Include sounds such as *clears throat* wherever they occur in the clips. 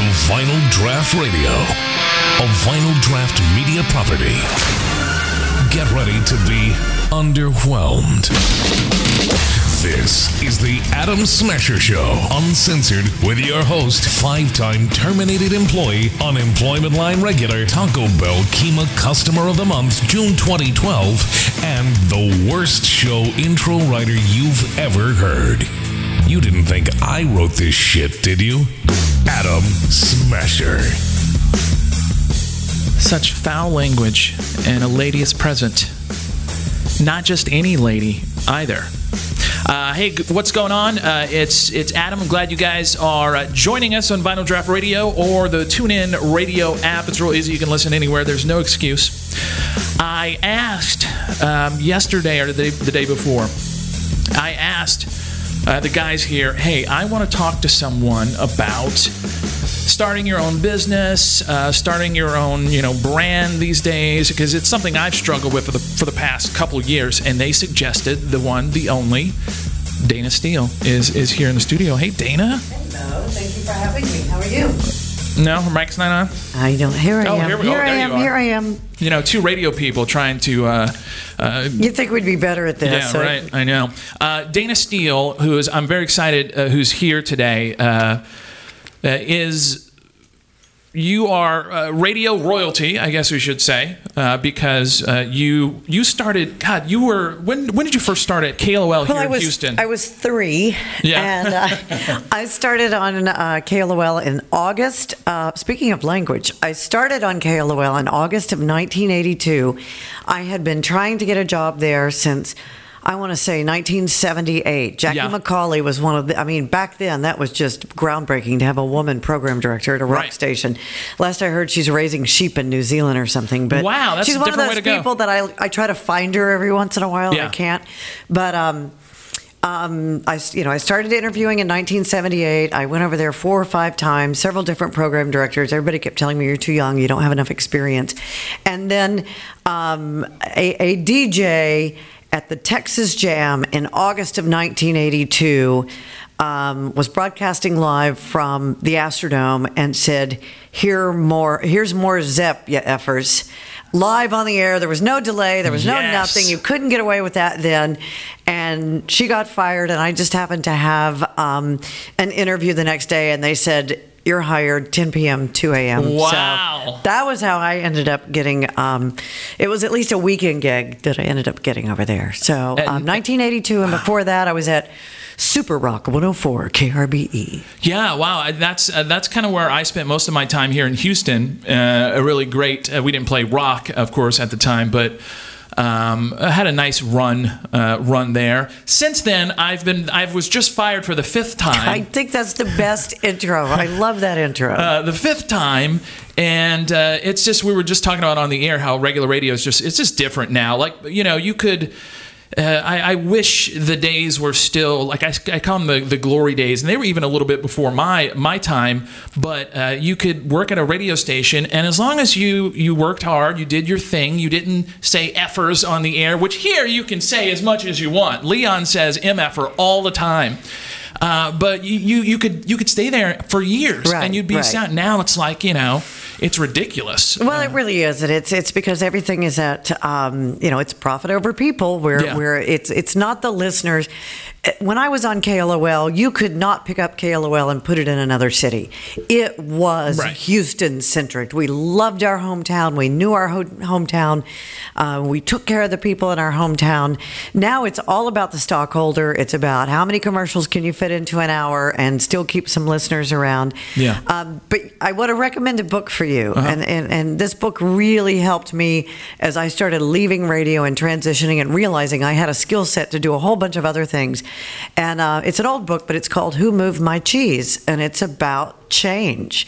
to Vinyl Draft Radio, a Vinyl Draft media property. Get ready to be underwhelmed. This is the Atom Smasher Show, uncensored, with your host, five time terminated employee, unemployment line regular, Taco Bell Kima Customer of the Month, June 2012, and the worst show intro writer you've ever heard. You didn't think I wrote this shit, did you? Atom Smasher. Such foul language, and a lady is present. Not just any lady either. Uh, hey, what's going on? Uh, it's it's Atom. I'm glad you guys are uh, joining us on Vinyl Draft Radio or the TuneIn Radio app. It's real easy. You can listen anywhere. There's no excuse. I asked um, yesterday or the day, the day before. I asked uh, the guys here, hey, I want to talk to someone about starting your own business, uh, starting your own, you know, brand these days, because it's something I've struggled with for the for the past couple years. And they suggested the one, the only, Dayna Steele is is here in the studio. Hey, Dayna. Hello, thank you for having me. How are you? No, her mic's not on. I don't. Here I Oh, am. here we- oh, I am. Here I am. You know, two radio people trying to. Uh, uh, You'd think we'd be better at this. Yeah, so- right. I know. Uh, Dayna Steele, who is I'm very excited, uh, who's here today, uh, uh, is you are uh, radio royalty, I guess we should say, uh, because uh, you you started. God, you were when when did you first start at KLOL Well, here I in was Houston? I was three, Yeah. and uh, *laughs* I started on uh, KLOL in August. Uh, speaking of language, I started on KLOL in August of 1982. I had been trying to get a job there since. I want to say 1978. Jackie Yeah. McCauley was one of the. I mean, back then that was just groundbreaking to have a woman program director at a rock Right. station. Last I heard, she's raising sheep in New Zealand or something. But Wow, that's she's a one of those way to go. people that I I try to find her every once in a while. and Yeah. I can't. But um, um, I you know I started interviewing in 1978. I went over there four or five times, several different program directors. Everybody kept telling me you're too young, you don't have enough experience. And then um, a, a DJ at the Texas Jam in August of 1982 um, was broadcasting live from the Astrodome and said, "Here more, here's more Zepp, ya effers." Live on the air. There was no delay. There was no Yes. nothing. You couldn't get away with that then. And she got fired, and I just happened to have um, an interview the next day, and they said, You're hired 10 p.m., 2 a.m. Wow. So that was how I ended up getting, um, it was at least a weekend gig that I ended up getting over there. So um, 1982, and before that, I was at Super Rock 104 KRBE. Yeah, wow. That's uh, that's kind of where I spent most of my time here in Houston. Uh, a really great. Uh, we didn't play rock, of course, at the time, but um, had a nice run uh, run there. Since then, I've been I was just fired for the fifth time. I think that's the best *laughs* intro. I love that intro. uh, the fifth time, and uh, it's just we were just talking about on the air how regular radio is just it's just different now. Like you know, you could. Uh, I, I wish the days were still like I, I call them the, the glory days, and they were even a little bit before my my time. But uh, you could work at a radio station, and as long as you you worked hard, you did your thing, you didn't say effers on the air, which here you can say as much as you want. Leon says mf'er all the time. Uh, but you, you you could you could stay there for years Right, and you'd be right. sound. Now it's like you know, it's ridiculous. Well, it really is, and it's it's because everything is at um, you know it's profit over people. Where Yeah. where it's it's not the listeners. When I was on KLOL, you could not pick up KLOL and put it in another city. It was Right. Houston centric. We loved our hometown. We knew our ho- hometown. Uh, we took care of the people in our hometown. Now it's all about the stockholder. It's about how many commercials can you fit into an hour and still keep some listeners around. Yeah. Um, but I want to recommend a book for you, and, and and this book really helped me as I started leaving radio and transitioning and realizing I had a skill set to do a whole bunch of other things. And uh, it's an old book, but it's called "Who Moved My Cheese," and it's about change.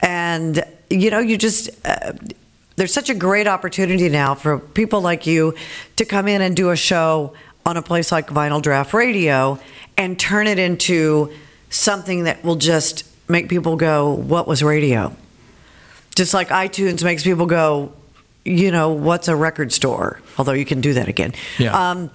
And you know, you just. Uh, there's such a great opportunity now for people like you to come in and do a show on a place like Vinyl Draft Radio and turn it into something that will just make people go, What was radio? Just like iTunes makes people go, You know, what's a record store? Although you can do that again. Yeah. Um,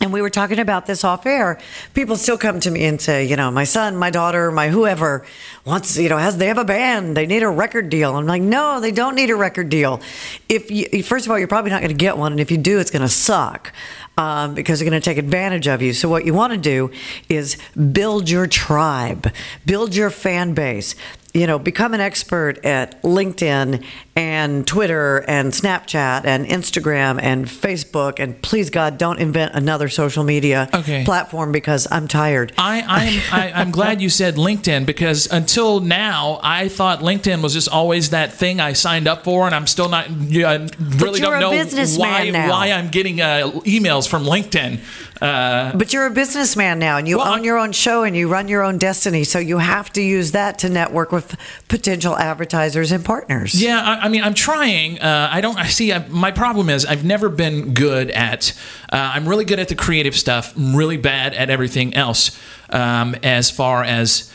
and we were talking about this off air. People still come to me and say, you know, my son, my daughter, my whoever wants, you know, has they have a band, they need a record deal. I'm like, no, they don't need a record deal. If you, first of all, you're probably not going to get one, and if you do, it's going to suck. Um, because they're going to take advantage of you. So, what you want to do is build your tribe, build your fan base you know, become an expert at LinkedIn and Twitter and Snapchat and Instagram and Facebook. And please God, don't invent another social media Okay. platform because I'm tired. I, I'm I, I'm glad you said LinkedIn because until now I thought LinkedIn was just always that thing I signed up for, and I'm still not. Yeah, really don't know why why I'm getting uh, emails from LinkedIn. Uh, But you're a businessman now, and you Well, own your own show and you run your own destiny. So you have to use that to network with potential advertisers and partners. Yeah, I, I mean, I'm trying. Uh, I don't. I see. I, my problem is I've never been good at. Uh, I'm really good at the creative stuff. I'm really bad at everything else. Um, as far as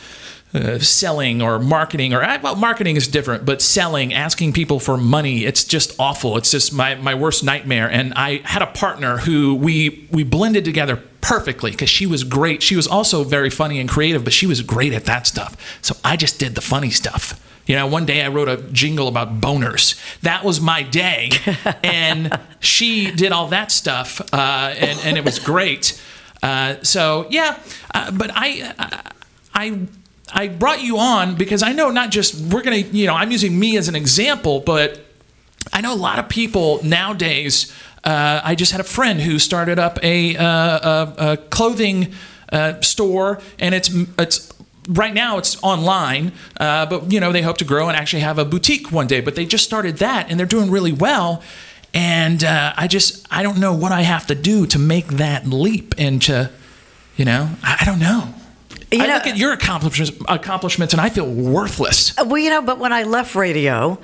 uh, selling or marketing, or uh, well, marketing is different, but selling, asking people for money, it's just awful. It's just my my worst nightmare. And I had a partner who we we blended together perfectly because she was great. She was also very funny and creative, but she was great at that stuff. So I just did the funny stuff. You know, one day I wrote a jingle about boners. That was my day, *laughs* and she did all that stuff, uh, and and it was great. Uh, so yeah, uh, but I, I, I brought you on because I know not just we're gonna, you know, I'm using me as an example, but I know a lot of people nowadays. Uh, I just had a friend who started up a, uh, a, a clothing uh, store, and it's it's right now it's online, uh, but you know they hope to grow and actually have a boutique one day. But they just started that, and they're doing really well. And uh, I just I don't know what I have to do to make that leap into, you know, I, I don't know. You I know- look at your accomplishments, accomplishments, and I feel worthless. Well, you know, but when I left radio,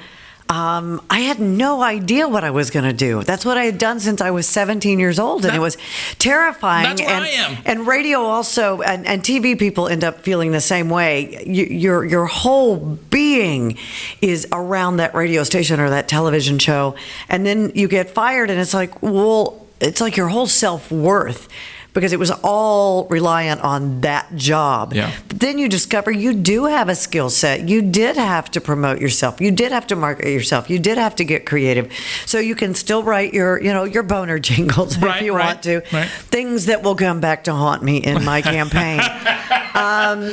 um, I had no idea what I was going to do. That's what I had done since I was 17 years old, and That- it was terrifying. That's where and, I am. And radio also, and, and TV people end up feeling the same way. You, your your whole being is around that radio station or that television show, and then you get fired, and it's like, well, it's like your whole self worth. Because it was all reliant on that job. Yeah. Then you discover you do have a skill set. You did have to promote yourself. You did have to market yourself. You did have to get creative. So you can still write your, you know, your boner *laughs* jingles Right, if you right, want to. right. Things that will come back to haunt me in my campaign. *laughs* um,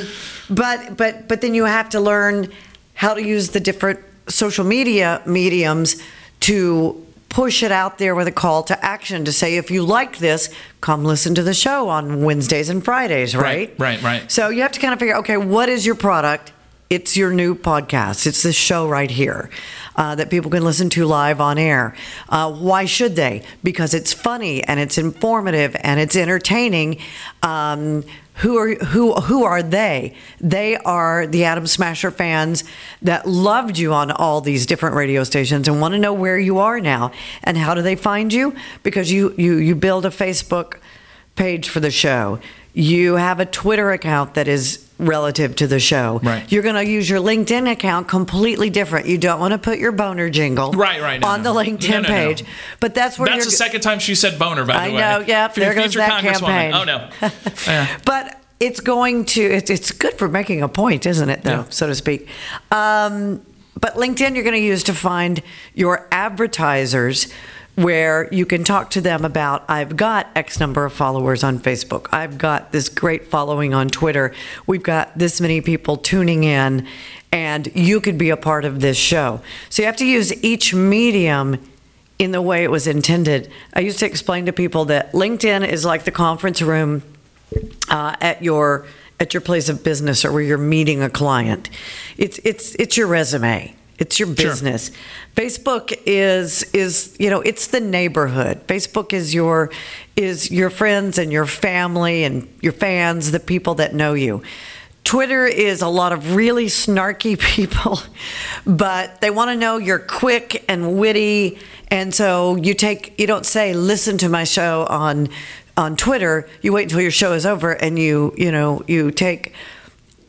but but but then you have to learn how to use the different social media mediums to push it out there with a call to action to say if you like this come listen to the show on wednesdays and fridays right Right, right, right. so you have to kind of figure okay what is your product? It's your new podcast. It's this show right here uh, that people can listen to live on air. Uh, why should they? Because it's funny and it's informative and it's entertaining. Um, who are who who are they? They are the Atom Smasher fans that loved you on all these different radio stations and want to know where you are now and how do they find you? Because you you you build a Facebook page for the show. You have a Twitter account that is relative to the show. Right. You're going to use your LinkedIn account completely different. You don't want to put your boner jingle Right, right, no, on no. the LinkedIn No, page. But that's where That's the second time she said boner, by the I way. know, yep, For there goes that campaign. Oh, no. *laughs* Yeah. But it's going to, it's, it's good for making a point, isn't it, though, Yeah. so to speak? Um, but LinkedIn, you're going to use to find your advertisers where you can talk to them about I've got X number of followers on Facebook. I've got this great following on Twitter. We've got this many people tuning in, and you could be a part of this show. So you have to use each medium in the way it was intended. I used to explain to people that LinkedIn is like the conference room uh, at your at your place of business or where you're meeting a client. It's it's it's your resume. It's your Sure. business. Facebook is is you know it's the neighborhood. Facebook is your is your friends and your family and your fans, the people that know you. Twitter is a lot of really snarky *laughs* people, but they want to know you're quick and witty, and so you take you don't say listen to my show on on Twitter. You wait until your show is over and you you know you take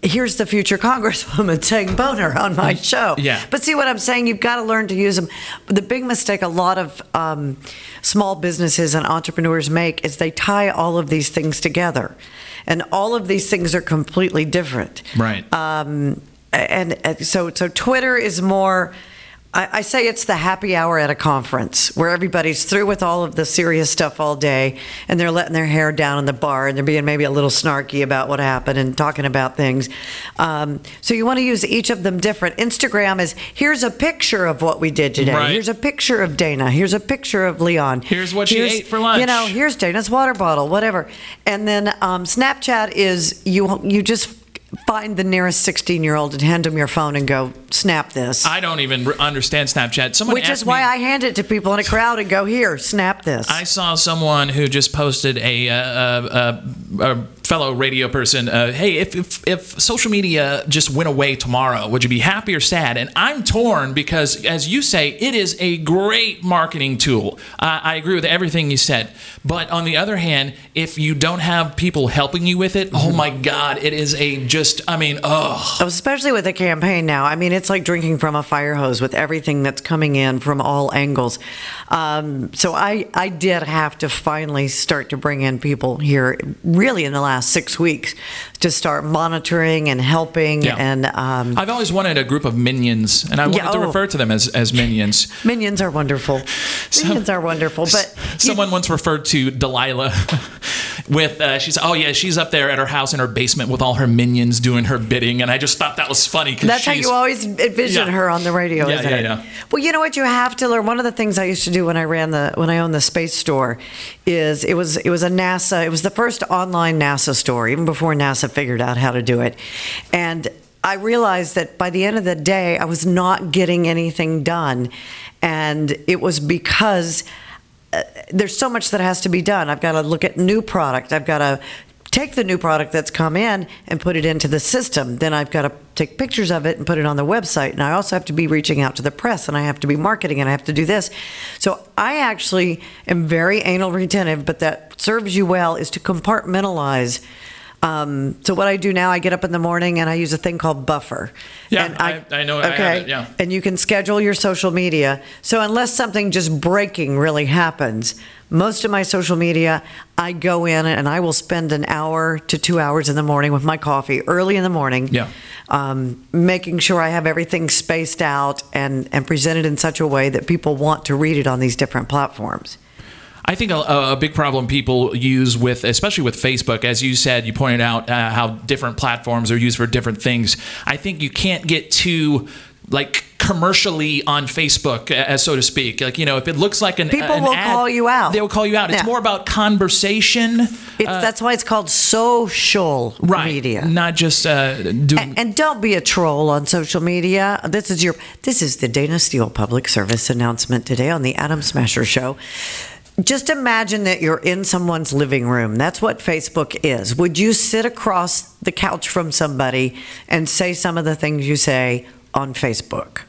here's the future congresswoman *laughs* saying boner on my show. Yeah. But see what I'm saying? You've got to learn to use them. The big mistake a lot of um, small businesses and entrepreneurs make is they tie all of these things together. And all of these things are completely different. Right. Um, and, and so, so Twitter is more. I, I say it's the happy hour at a conference where everybody's through with all of the serious stuff all day and they're letting their hair down in the bar and they're being maybe a little snarky about what happened and talking about things. Um, so you want to use each of them different. Instagram is here's a picture of what we did today. Right. Here's a picture of Dayna. Here's a picture of Leon. Here's what she ate for lunch. You know, here's Dayna's water bottle, whatever. And then um, Snapchat is you you just find the nearest 16 year old and hand them your phone and go snap this. I don't even understand Snapchat. Someone which is why me, I hand it to people in a crowd and go, here, snap this. I saw someone who just posted a, uh, uh, uh, a fellow radio person, uh, hey, if, if, if social media just went away tomorrow, would you be happy or sad? And I'm torn because, as you say, it is a great marketing tool. Uh, I agree with everything you said. But on the other hand, if you don't have people helping you with it, oh my God, it is a just, I mean, oh. Especially with the campaign now. I mean, it's like drinking from a fire hose with everything that's coming in from all angles. Um, so I, I did have to finally start to bring in people here, really in the last six weeks, to start monitoring and helping. Yeah. And um, I've always wanted a group of minions, and I wanted Yeah, to oh. refer to them as, as minions. minions are wonderful. *laughs* Minions are wonderful. But you- Someone once referred to Delilah *laughs* with uh, she's oh yeah she's up there at her house in her basement with all her minions doing her bidding, and I just thought that was funny. That's how you always envision Yeah. her on the radio, Yeah, isn't yeah, it? yeah. Well, you know what you have to learn. One of the things I used to do when I ran the when I owned the space store is it was it was a NASA. It was the first online NASA store, even before NASA figured out how to do it, and. I realized that by the end of the day, I was not getting anything done. And it was because uh, there's so much that has to be done. I've got to look at new product. I've got to take the new product that's come in and put it into the system. Then I've got to take pictures of it and put it on the website. And I also have to be reaching out to the press and I have to be marketing and I have to do this. So I actually am very anal retentive, but that serves you well is to compartmentalize. Um, so what I do now, I get up in the morning and I use a thing called Buffer. Yeah, and I- I know- I have Okay, it, yeah. and you can schedule your social media. So unless something just breaking really happens, most of my social media, I go in and I will spend an hour to two hours in the morning with my coffee early in the morning. Yeah. Um, making sure I have everything spaced out and, and presented in such a way that people want to read it on these different platforms. I think a, a big problem people use with, especially with Facebook, as you said, you pointed out uh, how different platforms are used for different things. I think you can't get too like commercially on Facebook, as so to speak. Like you know, if it looks like an People an will ad, call you out. They will call you out. It's Yeah. more about conversation, It's, that's why it's called social Uh, right? media. Not just uh, doing. And, and don't be a troll on social media. This is your this is the Dayna Steele public service announcement today on the Atom Smasher show. Just imagine that you're in someone's living room. That's what Facebook is. Would you sit across the couch from somebody and say some of the things you say on Facebook?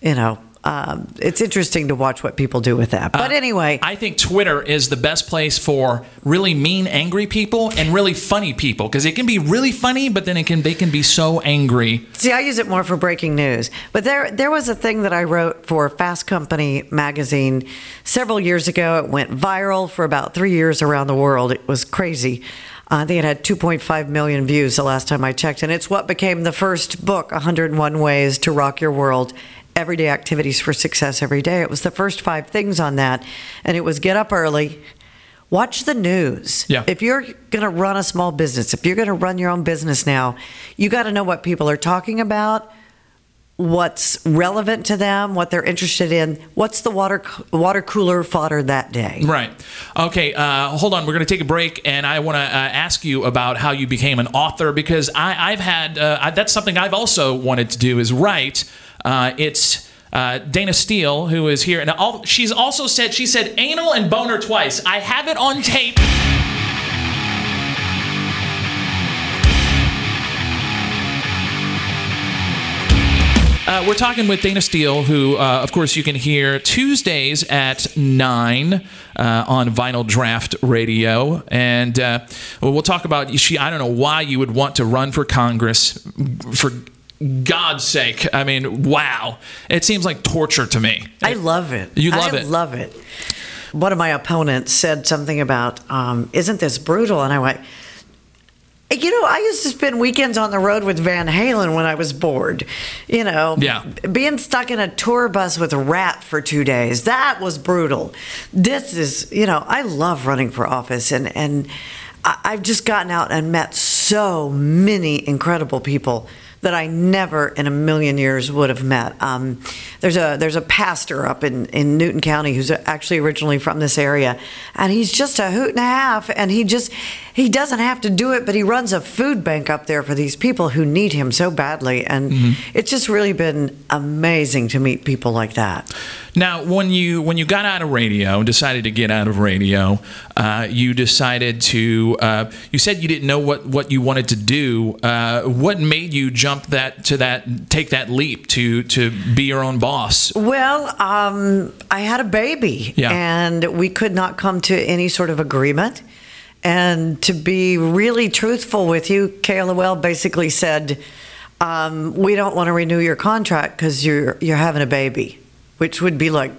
You know, um, it's interesting to watch what people do with that. But anyway, I think Twitter is the best place for really mean, angry people and really funny people because it can be really funny, but then it can they can be so angry. See, I use it more for breaking news. But there, there was a thing that I wrote for Fast Company magazine several years ago. It went viral for about three years around the world. It was crazy. Uh, I think it had 2.5 million views the last time I checked, and it's what became the first book, 101 Ways to Rock Your World. Everyday activities for success every day. It was the first five things on that, and it was get up early, watch the news. Yeah. If you're going to run a small business, if you're going to run your own business now, you got to know what people are talking about, what's relevant to them, what they're interested in, what's the water water cooler fodder that day. Right. Okay. Uh, hold on. We're going to take a break, and I want to uh, ask you about how you became an author because I, I've had uh, I, that's something I've also wanted to do is write. Uh, it's. Uh, Dayna Steele, who is here, and all, she's also said she said anal and boner twice. I have it on tape. Uh, we're talking with Dayna Steele, who, uh, of course, you can hear Tuesdays at 9 uh, on Vinyl Draft Radio. And uh, well, we'll talk about she. I don't know why you would want to run for Congress for God's sake. I mean, wow. It seems like torture to me. I love it. You love I it. I love it. One of my opponents said something about, um, isn't this brutal? And I went, you know, I used to spend weekends on the road with Van Halen when I was bored. You know, Yeah. being stuck in a tour bus with a rat for two days, that was brutal. This is, you know, I love running for office and, and I've just gotten out and met so many incredible people that I never in a million years would have met. Um, there's a there's a pastor up in, in Newton County who's actually originally from this area, and he's just a hoot and a half, and he just he doesn't have to do it, but he runs a food bank up there for these people who need him so badly, and it's just really been amazing to meet people like that. Now, when you when you got out of radio, and decided to get out of radio, uh, you decided to. Uh, you said you didn't know what, what you wanted to do. Uh, what made you jump that to that take that leap to to be your own boss? Well, um, I had a baby, Yeah. and we could not come to any sort of agreement. And to be really truthful with you, KLOL basically said, um, "We don't want to renew your contract because you're you're having a baby," which would be like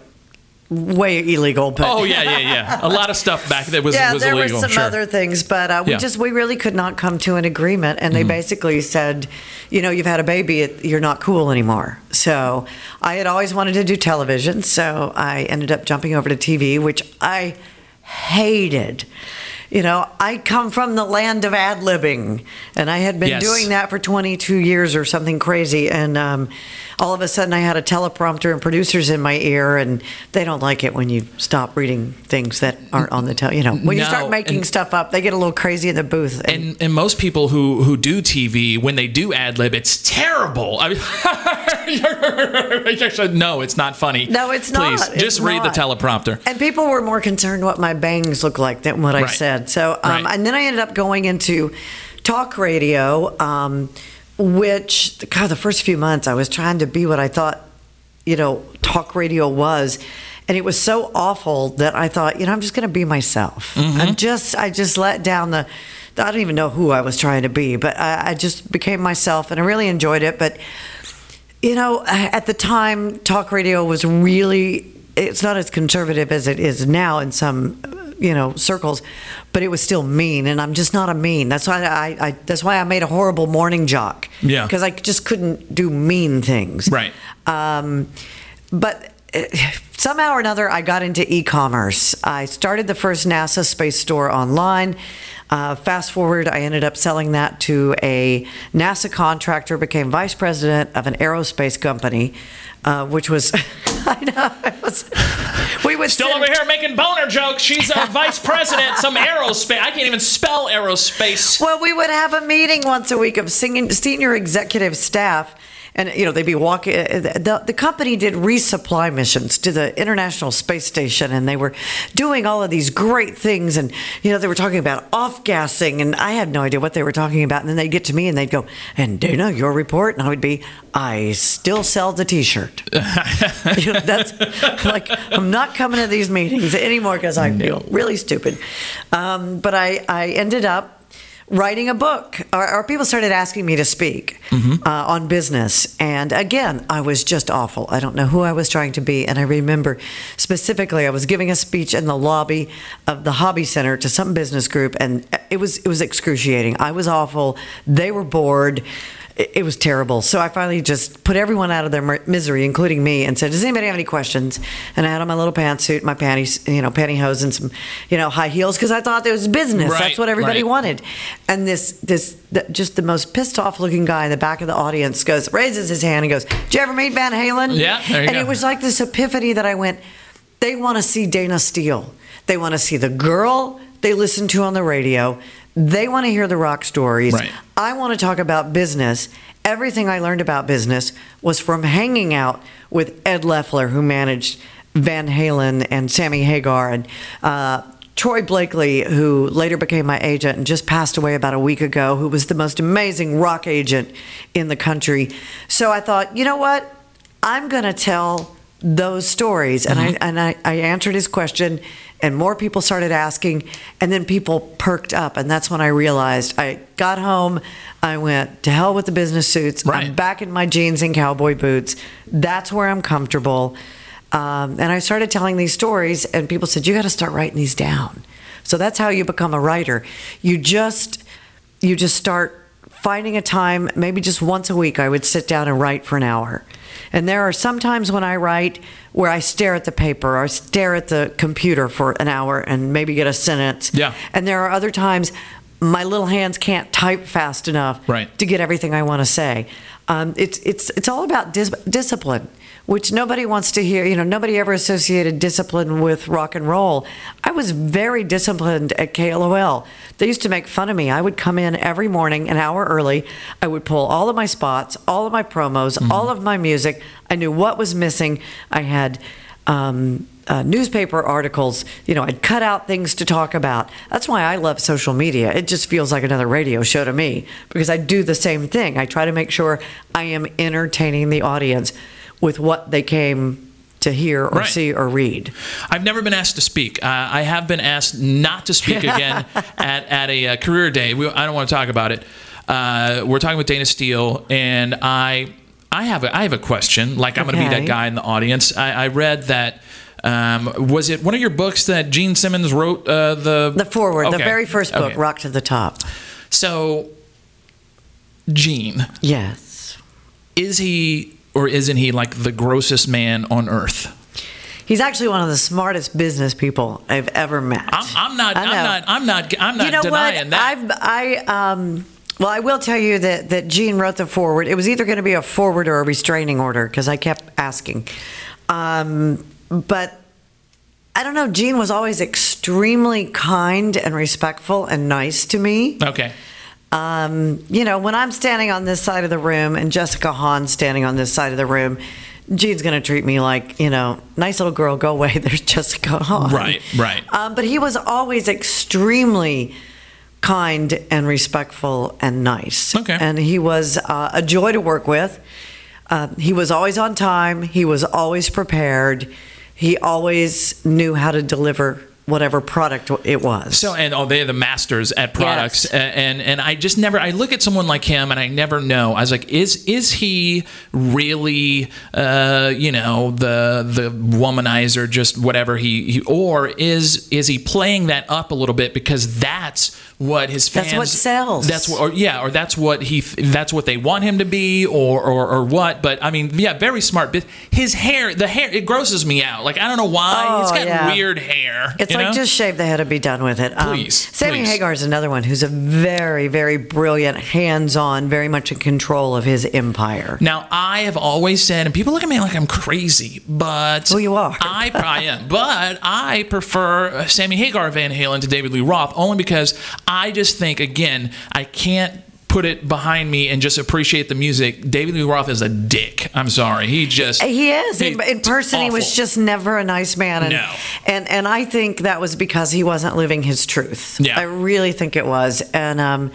way illegal. But Oh yeah, yeah, yeah. A lot of stuff back there was yeah, was there illegal. were some sure. other things, but uh, we Yeah. Mm-hmm. just we really could not come to an agreement, and they basically said, you know, you've had a baby, you're not cool anymore. So I had always wanted to do television, so I ended up jumping over to TV, which I hated. You know, I come from the land of ad libbing, and I had been Yes. doing that for 22 years or something crazy. And um, all of a sudden, I had a teleprompter and producers in my ear, and they don't like it when you stop reading things that aren't on the tel. You know, when you start making and- stuff up, they get a little crazy in the booth. And, And, and most people who, who do TV, when they do ad lib, it's terrible. I mean, *laughs* no, it's not funny. No, it's Please, not. Please just read the teleprompter. and people were more concerned what my bangs looked like than what I said. So, um, Right. and then I ended up going into talk radio, um, which God, the first few months I was trying to be what I thought, you know, talk radio was. And it was so awful that I thought, you know, I'm just going to be myself. Mm-hmm. I'm just, I just let down the. I don't even know who I was trying to be, but I, I just became myself, and I really enjoyed it. But you know, at the time, talk radio was really, it's not as conservative as it is now in some, you know, circles, but it was still mean. And I'm just not a mean. That's why I, I that's why I made a horrible morning jock. Yeah. Because I just couldn't do mean things. Right. Um, but uh, somehow or another, I got into e commerce. I started the first NASA space store online. Uh, fast forward, I ended up selling that to a NASA contractor, became vice president of an aerospace company, uh, which was, *laughs* I know, it was, we would Still sit- over here making boner jokes. She's a vice president, some aerospace. I can't even spell aerospace. Well, we would have a meeting once a week of singing, senior executive staff. And you know they'd be walking. uh, The, the company did resupply missions to the International Space Station, and they were doing all of these great things. And you know they were talking about off gassing, and I had no idea what they were talking about. And then they'd get to me, and they'd go, "And Dayna, your report," and I would be, "I still sell the T-shirt." *laughs* you know, that's like I'm not coming to these meetings anymore because I feel really stupid. Um, but I I ended up writing a book, or, or people started asking me to speak uh, on business. And again, I was just awful. I don't know who I was trying to be. And I remember specifically, I was giving a speech in the lobby of the Hobby Center to some business group, and it was it was excruciating. I was awful. They were bored. It was terrible. So I finally just put everyone out of their misery, including me, and said, "Does anybody have any questions?" And I had on my little pantsuit, my panties, you know, pantyhose, and some, you know, high heels because I thought it was business. Right, That's what everybody right. wanted. And this, this, the, just the most pissed off looking guy in the back of the audience goes, raises his hand and goes, "Did you ever meet Van Halen?" Yeah, and go. it was like this epiphany that I went, they want to see Dayna Steele. They want to see the girl they listen to on the radio. They want to hear the rock stories. Right. I want to talk about business. Everything I learned about business was from hanging out with Ed Leffler, who managed Van Halen and Sammy Hagar, and uh, Troy Blakely, who later became my agent and just passed away about a week ago, who was the most amazing rock agent in the country. So I thought, you know what? I'm going to tell those stories. And I and I, I answered his question, and more people started asking, and then people perked up, and that's when I realized. I got home, I went to hell with the business suits. Right. I'm back in my jeans and cowboy boots. That's where I'm comfortable. Um, and I started telling these stories, and people said, "You got to start writing these down." So that's how you become a writer. You just you just start finding a time, maybe just once a week. I would sit down and write for an hour. And there are some times when I write where I stare at the paper or stare at the computer for an hour and maybe get a sentence. Yeah. And there are other times my little hands can't type fast enough Right. to get everything I want to say. Um, it's it's it's all about dis- discipline, which nobody wants to hear. You know, nobody ever associated discipline with rock and roll. I was very disciplined at KLOL. They used to make fun of me. I would come in every morning an hour early. I would pull all of my spots, all of my promos, all of my music. I knew what was missing. I had. Um, uh, newspaper articles, you know, I'd cut out things to talk about. That's why I love social media. It just feels like another radio show to me because I do the same thing. I try to make sure I am entertaining the audience with what they came to hear or Right. see or read. I've never been asked to speak. Uh, I have been asked not to speak *laughs* again at, at a, uh career day. We, I don't want to talk about it. Uh, we're talking with Dayna Steele, and I I have a, I have a question. Like I'm going to be that guy in the audience. I, I read that. Um, was it one of your books that Gene Simmons wrote? Uh, the The foreword, the very first book, Okay. Rock to the Top. So, Gene, Yes. is he or isn't he like the grossest man on earth? He's actually one of the smartest business people I've ever met. I'm, I'm not. I'm not. I'm not. I'm not you know denying what? that. I've, I um. Well, I will tell you that that Gene wrote the foreword. It was either going to be a foreword or a restraining order because I kept asking. Um, but I don't know. Gene was always extremely kind and respectful and nice to me. okay. Um, you know, when I'm standing on this side of the room and Jessica Hahn's standing on this side of the room, Gene's going to treat me like, you know, nice little girl, go away. *laughs* There's Jessica Hahn. Right, right. Um, but he was always extremely kind and respectful and nice. Okay. And he was uh, a joy to work with. Uh, he was always on time. He was always prepared. He always knew how to deliver whatever product it was. So and oh, they're the masters at products, Yes. A- and and I just never. I look at someone like him, and I never know. I was like, is is he really, uh, you know, the the womanizer, just whatever he, he, or is is he playing that up a little bit because that's what his fans. That's what sells. That's what, or yeah, or that's what he. That's what they want him to be, or or, or what. But I mean, yeah, very smart. His hair, the hair, it grosses me out. Like I don't know why. Oh, it's got yeah. weird hair. It's you like know? just shave the head and be done with it. Um, Please, Sammy please. Hagar is another one who's a very, very brilliant, hands-on, very much in control of his empire. Now, I have always said, and people look at me like I'm crazy, but Well, you are. *laughs* I, I am, but I prefer uh, Sammy Hagar Van Halen to David Lee Roth only because I just think, again, I can't put it behind me and just appreciate the music. David Lee Roth is a dick. I'm sorry, he just He is. In, he- in person, he was just never a nice man. And, No. and and I think that was because he wasn't living his truth. Yeah. I really think it was. And um,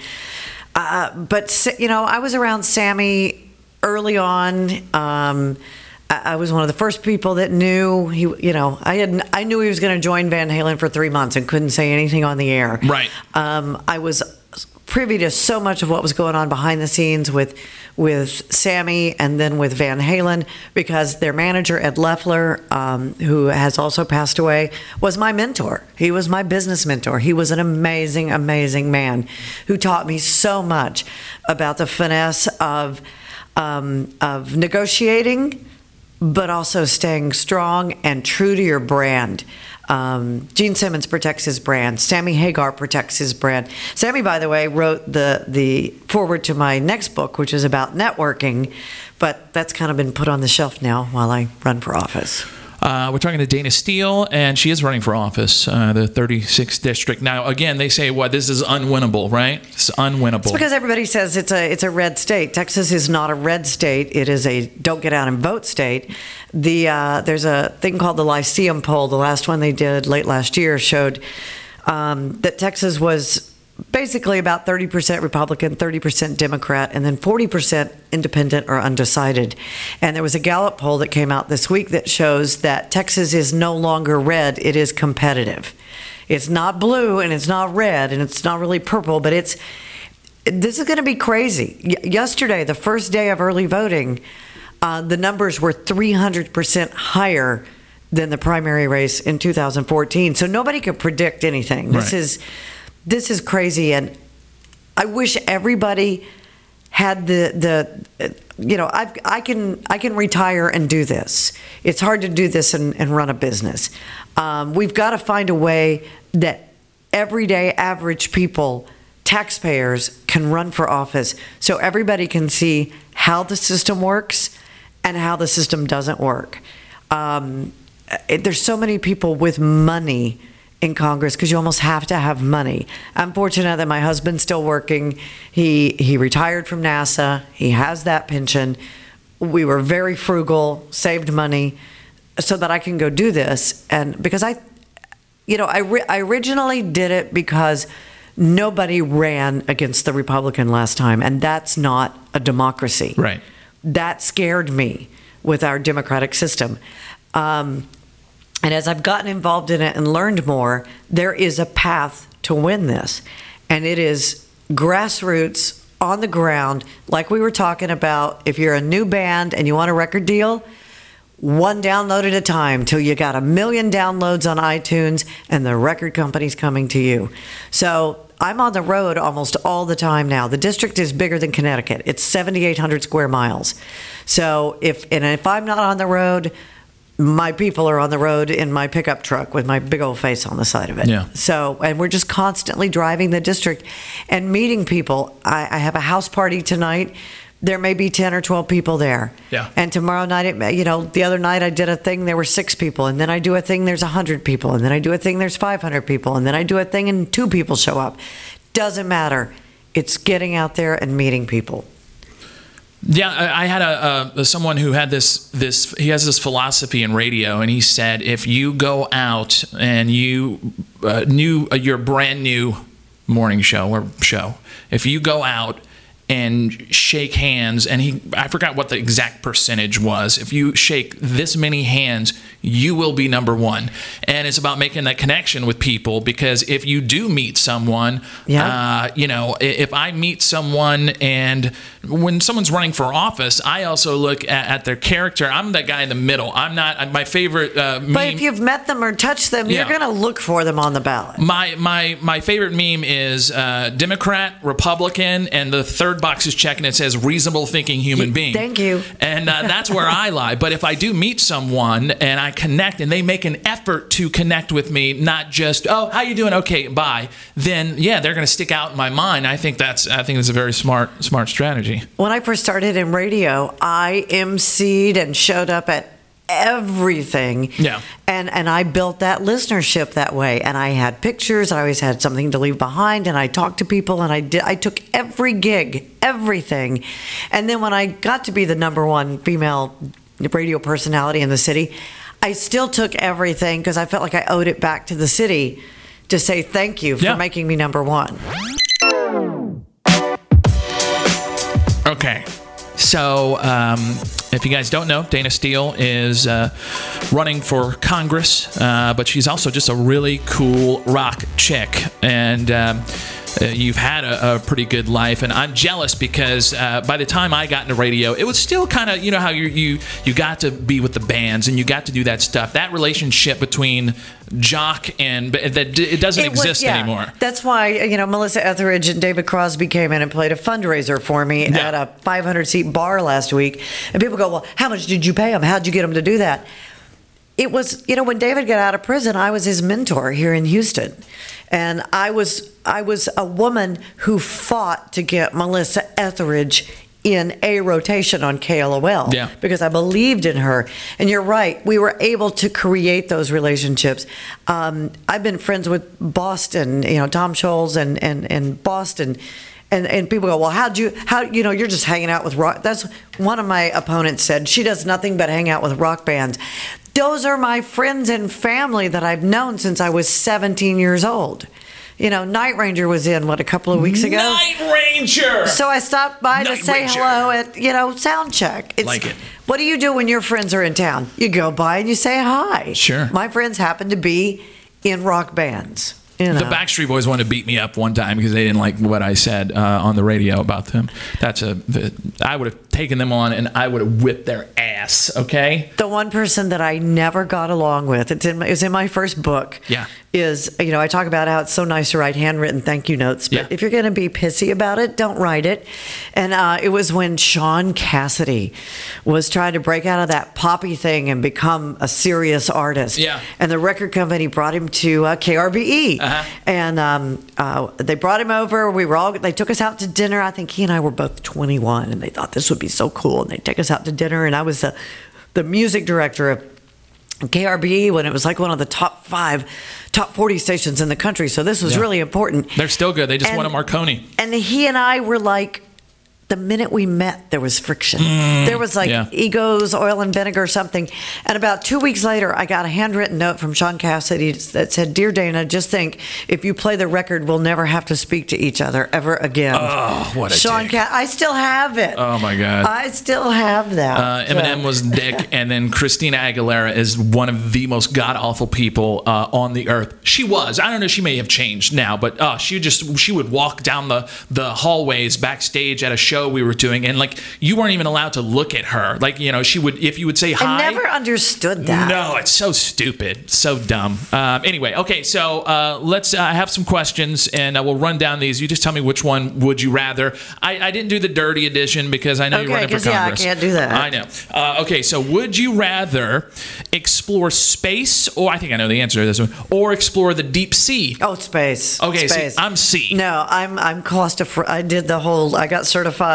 uh, but you know, I was around Sammy early on. Um, I I was one of the first people that knew he. You know, I had I knew he was going to join Van Halen for three months and couldn't say anything on the air. Right. Um, I was privy to so much of what was going on behind the scenes with with Sammy and then with Van Halen because their manager Ed Leffler, um, who has also passed away, was my mentor. He was my business mentor. He was an amazing, amazing man who taught me so much about the finesse of um, of negotiating but also staying strong and true to your brand. Um, Gene Simmons protects his brand. Sammy Hagar protects his brand. Sammy, by the way, wrote the the foreword to my next book, which is about networking, but that's kind of been put on the shelf now while I run for office. Uh, we're talking to Dayna Steele, and she is running for office, uh, the 36th district. Now, again, they say what this is unwinnable, right? It's unwinnable. It's because everybody says it's a it's a red state. Texas is not a red state. It is a don't get out and vote state. The uh, there's a thing called the Lyceum poll. The last one they did late last year showed um, that Texas was basically about 30% Republican, 30% Democrat, and then 40% independent or undecided. And there was a Gallup poll that came out this week that shows that Texas is no longer red, it is competitive. It's not blue and it's not red and it's not really purple, but it's this is going to be crazy. Y- yesterday, the first day of early voting, uh, the numbers were 300% higher than the primary race in 2014. So nobody could predict anything. This Right. is this is crazy, and I wish everybody had the the you know I I can I can retire and do this. It's hard to do this and, and run a business. Um, we've got to find a way that everyday average people, taxpayers, can run for office, so everybody can see how the system works and how the system doesn't work. Um, it, there's so many people with money in Congress because you almost have to have money. I'm fortunate that my husband's still working. He he retired from NASA. He has that pension. We were very frugal, saved money, so that I can go do this. And because I, you know, I ri- I originally did it because nobody ran against the Republican last time, and that's not a democracy. Right. That scared me with our democratic system. Um, and as I've gotten involved in it and learned more, there is a path to win this. And it is grassroots on the ground, like we were talking about. If you're a new band and you want a record deal, one download at a time till you got a million downloads on iTunes and the record company's coming to you. So I'm on the road almost all the time now. The district is bigger than Connecticut. It's 7,800 square miles. So if and if I'm not on the road, my people are on the road in my pickup truck with my big old face on the side of it. Yeah. So, and we're just constantly driving the district and meeting people. I, I have a house party tonight. There may be 10 or 12 people there. Yeah. And tomorrow night, it may- you know, the other night I did a thing, there were six people. And then I do a thing, there's 100 people. And then I do a thing, there's 500 people. And then I do a thing, and two people show up. Doesn't matter. It's getting out there and meeting people. Yeah, I had a, a someone who had this this he has this philosophy in radio, and he said if you go out and you uh, new uh, your brand new morning show or show, if you go out and shake hands, and he I forgot what the exact percentage was. If you shake this many hands, you will be number one, and it's about making that connection with people because if you do meet someone, Yeah. uh, you know, if I meet someone and when someone's running for office, I also look at, at their character. I'm that guy in the middle. I'm not my favorite. Uh, meme, But if you've met them or touched them, Yeah. you're going to look for them on the ballot. my my my favorite meme is uh, Democrat, Republican, and the third box is checked and it says reasonable thinking human being. thank you. And uh, that's where I lie. But if I do meet someone and I connect and they make an effort to connect with me, not just oh how you doing okay bye, then yeah they're going to stick out in my mind. I think that's I think it's a very smart smart strategy. When I first started in radio, I emceed and showed up at everything. Yeah. And and I built that listenership that way. And I had pictures, I always had something to leave behind and I talked to people and I did I took every gig, everything. And then when I got to be the number one female radio personality in the city, I still took everything because I felt like I owed it back to the city to say thank you for Yeah. making me number one. Okay. So, um, if you guys don't know, Dayna Steele is uh, running for Congress, uh, but she's also just a really cool rock chick. And um, uh, you've had a, a pretty good life, and I'm jealous because uh, by the time I got into radio, it was still kind of you know how you you you got to be with the bands and you got to do that stuff. That relationship between jock and that it doesn't It was- exist yeah. anymore. That's why you know Melissa Etheridge and David Crosby came in and played a fundraiser for me Yeah. at a 500 seat bar last week, and people go, "Well, how much did you pay them? How'd you get them to do that?" It was you know when David got out of prison, I was his mentor here in Houston, and I was I was a woman who fought to get Melissa Etheridge in a rotation on KLOL Yeah. because I believed in her. And you're right, we were able to create those relationships. Um, I've been friends with Boston, you know, Tom Scholz and and and Boston. And, and people go, well, how'd you, how, you know, you're just hanging out with rock. That's one of my opponents said, she does nothing but hang out with rock bands. Those are my friends and family that I've known since I was 17 years old. you know, Night Ranger was in what a couple of weeks ago. Night Ranger. So I stopped by Night to say Ranger. hello at you know sound check. It's, Like it. What do you do when your friends are in town? You go by and you say hi. Sure. My friends happen to be in rock bands. You know. The Backstreet Boys wanted to beat me up one time because they didn't like what I said uh, on the radio about them. That's a. The, I would have taken them on and I would have whipped their ass. Okay. the one person that I never got along with, it's in my, it was in my first book. Yeah. Is you know I talk about how it's so nice to write handwritten thank you notes, but Yeah. if you're going to be pissy about it, don't write it. And uh, it was when Shaun Cassidy was trying to break out of that poppy thing and become a serious artist. Yeah. And the record company brought him to uh, KRBE, Uh-huh. and um, uh, they brought him over. We were all they took us out to dinner. I think he and I were both 21, and they thought this would be so cool, and they take us out to dinner. And I was the the music director of KRBE when it was like one of the top five, top 40 stations in the country. So this was Yeah. really important. They're still good. They just And- won a Marconi. And he and I were like, the minute we met, there was friction. there was like Mm, yeah. egos, oil and vinegar, something. And about two weeks later, I got a handwritten note from Shaun Cassidy that said, "Dear Dayna, just think if you play the record, we'll never have to speak to each other ever again." Oh, what a Sean dick. Ca- I still have it. Oh, my God. I still have that. Uh, Eminem So- was dick, and then Christina Aguilera is one of the most god awful people uh, on the earth. She was. I don't know. She may have changed now, but uh, she just she would walk down the the hallways backstage at a show we were doing, and like you weren't even allowed to look at her. Like you know, she would if you would say hi. I never understood that. No, it's so stupid, so dumb. Um, anyway, okay, so uh, let's. uh, I have some questions, and uh, we'll run down these. You just tell me which one would you rather. I, I didn't do the dirty edition because I know you're Okay, running for 'cause, yeah, I can't do that. I know. Uh, okay, so would you rather explore space, or I think I know the answer to this one, or explore the deep sea? Oh, space. Okay, see, space. I'm C. No, I'm I'm claustrophobic. I did the whole. I got certified.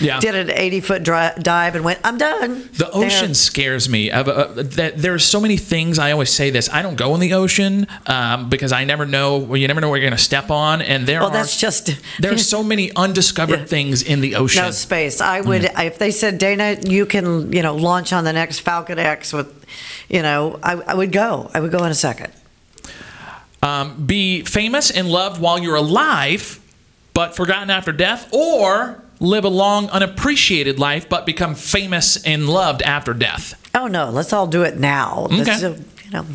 Yeah. Did an 80 foot dri- dive and went. I'm done. The ocean There. scares me. Uh, that there are so many things. I always say this. I don't go in the ocean um, because I never know. Well, you never know where you're going to step on, and there Well, are that's just. *laughs* there are so many undiscovered *laughs* Yeah. things in the ocean. No space. I would Mm. if they said Dayna, you can you know launch on the next Falcon X with, you know, I, I would go. I would go in a second. Um, be famous and loved while you're alive, but forgotten after death, or live a long, unappreciated life, but become famous and loved after death. Oh no, let's all do it now. Okay. uh, you know,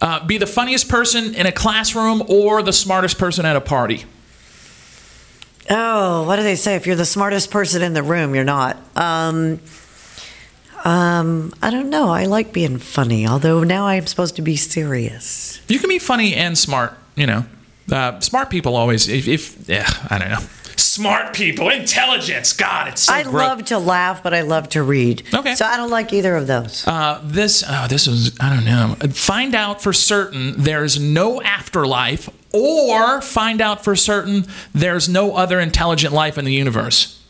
Uh, be the funniest person in a classroom or the smartest person at a party. Oh, what do they say? If you're the smartest person in the room, you're not. Um, um, I don't know. I like being funny, although now I'm supposed to be serious. You can be funny and smart. You know, uh, smart people always. If, if yeah, I don't know. Smart people, intelligence. God, it's so I gross. love to laugh, but I love to read. Okay. So I don't like either of those. Uh, this oh, this is I don't know. Find out for certain there's no afterlife, or find out for certain there's no other intelligent life in the universe.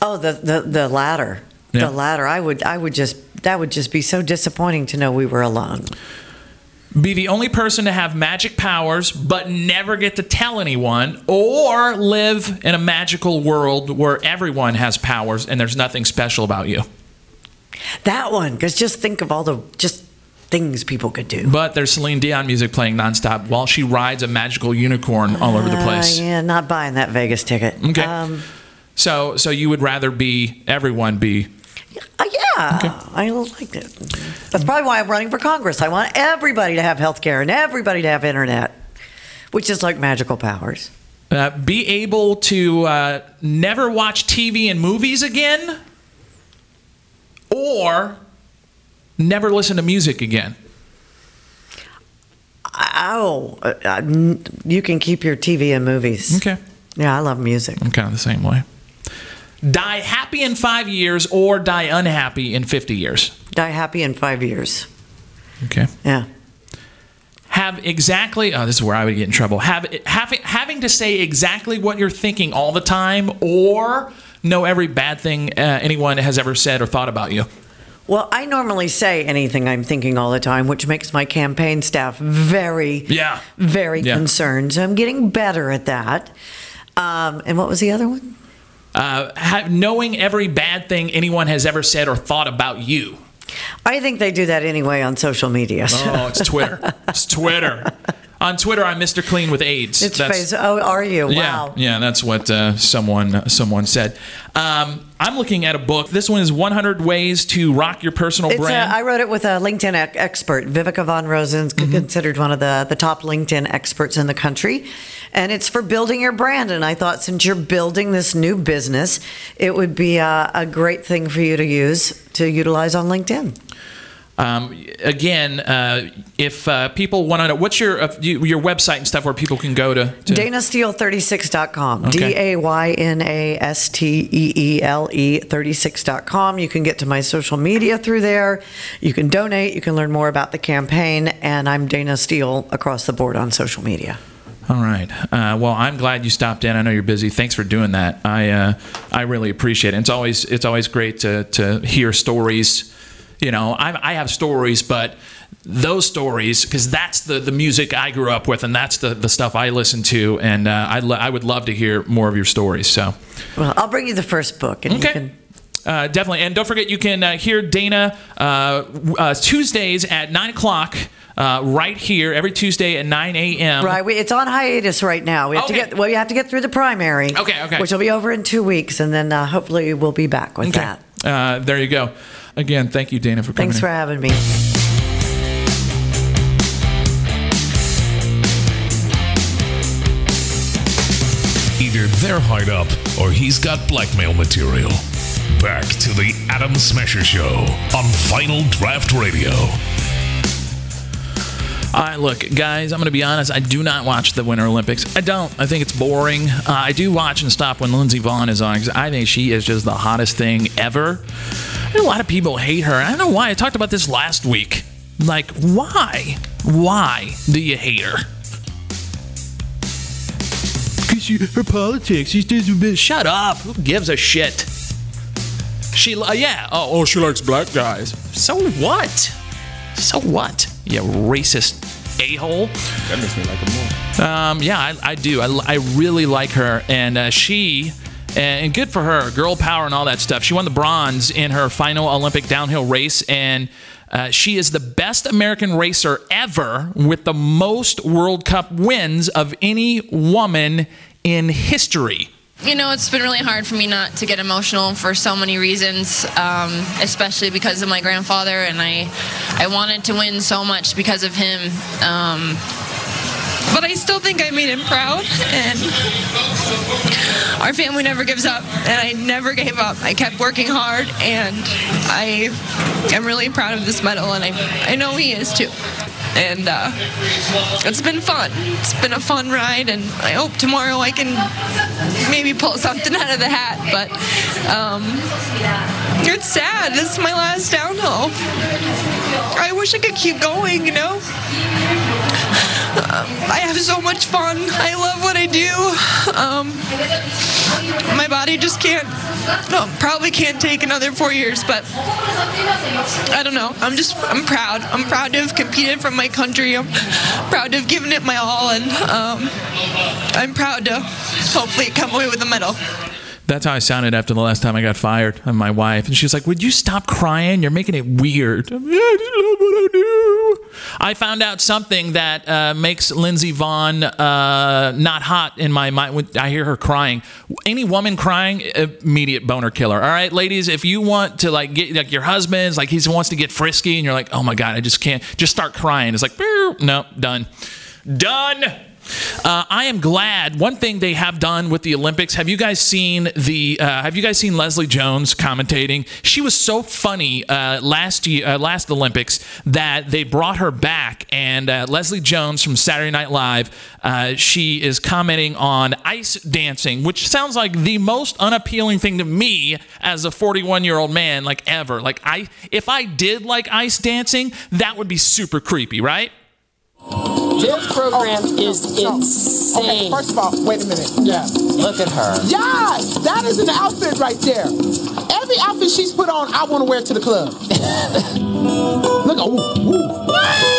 Oh, the the, the latter. Yeah. The latter. I would I would just that would just be so disappointing to know we were alone. Be the only person to have magic powers but never get to tell anyone, or live in a magical world where everyone has powers and there's nothing special about you. That one, because just think of all the just things people could do. But there's Celine Dion music playing nonstop while she rides a magical unicorn all over the place. Uh, yeah, not buying that Vegas ticket. Okay. Um, So so you would rather be everyone be uh, yeah, I like it. That's probably why I'm running for Congress. I want everybody to have health care and everybody to have internet, which is like magical powers. Uh, be able to uh, never watch TV and movies again, or never listen to music again. Oh, uh, uh, you can keep your TV and movies. Okay, Yeah, I love music. I'm kind of the same way. Die happy in five years, or die unhappy in 50 years. Die happy in five years. Okay. Yeah. Have exactly. Oh, this is where I would get in trouble. Have having having to say exactly what you're thinking all the time, or know every bad thing uh, anyone has ever said or thought about you. Well, I normally say anything I'm thinking all the time, which makes my campaign staff very, Yeah. very Yeah. concerned. So I'm getting better at that. Um, and what was the other one? Uh, ha- knowing every bad thing anyone has ever said or thought about you. I think they do that anyway on social media. Oh, it's Twitter. it's Twitter. *laughs* On Twitter, I'm Mr. Clean with AIDS. It's face. Oh, are you? Wow. Yeah, yeah, that's what uh, someone someone said. Um, I'm looking at a book. This one is 100 Ways to Rock Your Personal It's Brand. I wrote it with a LinkedIn expert, Viveka von Rosen's Mm-hmm. considered one of the, the top LinkedIn experts in the country. And it's for building your brand. And I thought since you're building this new business, it would be a, a great thing for you to use to utilize on LinkedIn. Um, again, uh, if uh, people want to know, what's your uh, your website and stuff where people can go to? to DaynaSteele36.com. Okay. D A Y N A S T E E L E 36.com. You can get to my social media through there. You can donate. You can learn more about the campaign. And I'm Dayna Steele across the board on social media. All right. Uh, well, I'm glad you stopped in. I know you're busy. Thanks for doing that. I uh, I really appreciate it. It's always it's always great to to hear stories. You know, I, I have stories, but those stories because that's the the music I grew up with, and that's the the stuff I listen to, and uh, I lo- I would love to hear more of your stories. So. Well, I'll bring you the first book. And you Okay. can Uh, definitely. And don't forget, you can uh, hear Dayna uh, uh, Tuesdays at 9 o'clock, uh, right here, every Tuesday at 9 a.m. Right, we, it's on hiatus right now. We have Okay. to get well. You have to get through the primary. Okay, okay. Which will be over in two weeks, and then uh, hopefully we'll be back with Okay. that. Uh, there you go. Again, thank you, Dayna, for coming Thanks in. for having me. Either they're hard up or he's got blackmail material. Back to the Atom Smasher Show on Vinyl Draft Radio. All right, look, guys, I'm going to be honest. I do not watch the Winter Olympics. I don't. I think it's boring. Uh, I do watch and stop when Lindsey Vonn is on because I think she is just the hottest thing ever. A lot of people hate her. I don't know why. I talked about this last week. Like, why? Why do you hate her? Because she, her politics. She's just a bit. Shut up. Who gives a shit? She, li- yeah. Oh, oh, she likes black guys. So what? So what? You racist a hole. That makes me like her more. Um, yeah, I, I do. I, I really like her, and uh, she. And good for her, girl power and all that stuff. She won the bronze in her final Olympic downhill race, and uh, she is the best American racer ever with the most World Cup wins of any woman in history. You know, it's been really hard for me not to get emotional for so many reasons, um, especially because of my grandfather, and I, I wanted to win so much because of him. Um, but I still think I made him proud, and our family never gives up, and I never gave up. I kept working hard, and I am really proud of this medal, and I, I know he is too. And uh, it's been fun. It's been a fun ride, and I hope tomorrow I can maybe pull something *laughs* out of the hat. But um, it's sad. This is my last downhill. I wish I could keep going, you know? I have so much fun. I love what I do. Um, my body just can't, no, probably can't take another four years, but I don't know. I'm just, I'm proud. I'm proud to have competed for my country. I'm proud to have given it my all, and um, I'm proud to hopefully come away with a medal. That's how I sounded after the last time I got fired of my wife. And she was like, Would you stop crying? You're making it weird. I'm, "Yeah, I what I do. I found out something that uh, makes Lindsey Vonn uh, not hot in my mind. I hear her crying, any woman crying, immediate boner killer. All right, ladies, if you want to like get like your husband's like he wants to get frisky and you're like, Oh my God, I just can't, just start crying. It's like, no, done. Done. Uh, I am glad. One thing they have done with the Olympics. Have you guys seen the? Uh, have you guys seen Leslie Jones commentating? She was so funny uh, last year, uh, last Olympics that they brought her back. And uh, Leslie Jones from Saturday Night Live, uh, she is commenting on ice dancing, which sounds like the most unappealing thing to me as a 41 year old man, like ever. Like I, if I did like ice dancing, that would be super creepy, right? This program oh, is Okay, insane. first of all, wait a minute. Yeah. Look at her. Yes, that is an outfit right there. Every outfit she's put on, I want to wear to the club. *laughs* Look, oh, ooh, ooh.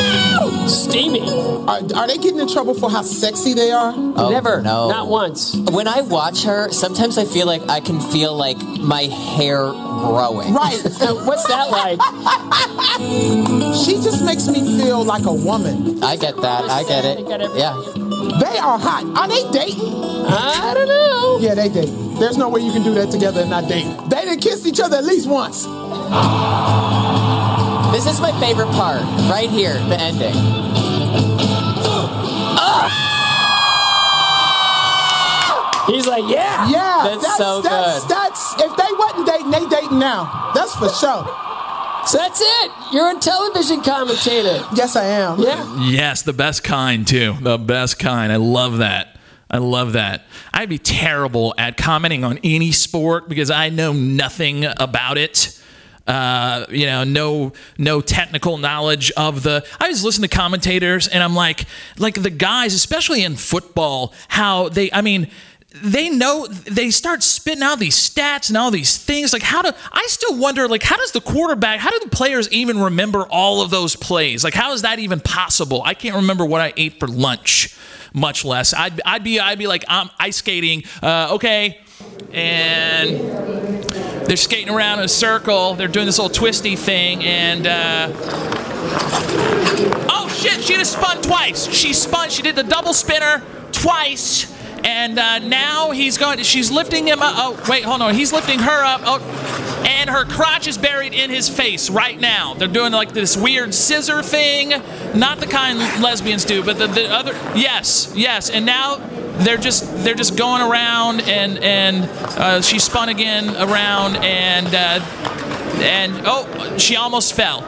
Wow! Steamy. Are, are they getting in trouble for how sexy they are? Oh, Never. no. Not once. When I watch her, sometimes I feel like I can feel like my hair growing. Right. *laughs* What's that like? she just makes me feel like a woman. I get that. I get it. I get it. Yeah. They are hot. Are they dating? I don't know. Yeah, they date. There's no way you can do that together and not date. They didn't kiss each other at least once. This is my favorite part. Right here, the ending. Ah! He's like, yeah. Yeah, That's so that's, good. That's if they wasn't dating, they dating now. That's for sure. So that's it. You're a television commentator. Yes, I am. Yeah. Yes, the best kind too. The best kind. I love that. I love that. I'd be terrible at commenting on any sport because I know nothing about it. Uh, you know, no no technical knowledge of the. I just listen to commentators and I'm like, like the guys, especially in football, how they. I mean, they know they start spitting out these stats and all these things like how do i still wonder like how does the quarterback how do the players even remember all of those plays like how is that even possible i can't remember what i ate for lunch much less i'd, I'd be i'd be like i'm ice skating uh, okay and they're skating around in a circle they're doing this little twisty thing and uh, Oh shit! She just spun twice. She spun. She did the double spinner twice, and uh, now he's going. She's lifting him up. Oh wait, hold on. He's lifting her up. Oh, and her crotch is buried in his face right now. They're doing like this weird scissor thing, not the kind lesbians do, but the, the other. Yes, yes. And now they're just they're just going around, and and uh, she spun again around, and uh, and oh, she almost fell.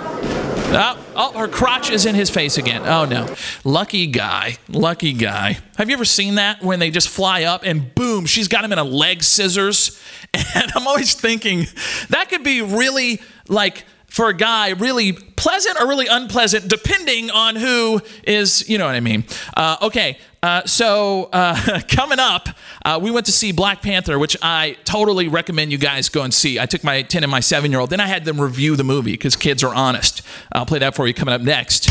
Oh, oh, her crotch is in his face again. Oh no. Lucky guy. Lucky guy. Have you ever seen that when they just fly up and boom, she's got him in a leg scissors? *laughs* And I'm always thinking that could be really like for a guy really pleasant or really unpleasant depending on who is you know what i mean. Uh, okay uh, so uh, *laughs* coming up uh, we went to see black panther which i totally recommend you guys go and see. I took my 10 and my 7 year old then i had them review the movie because kids are honest. I'll play that for you coming up next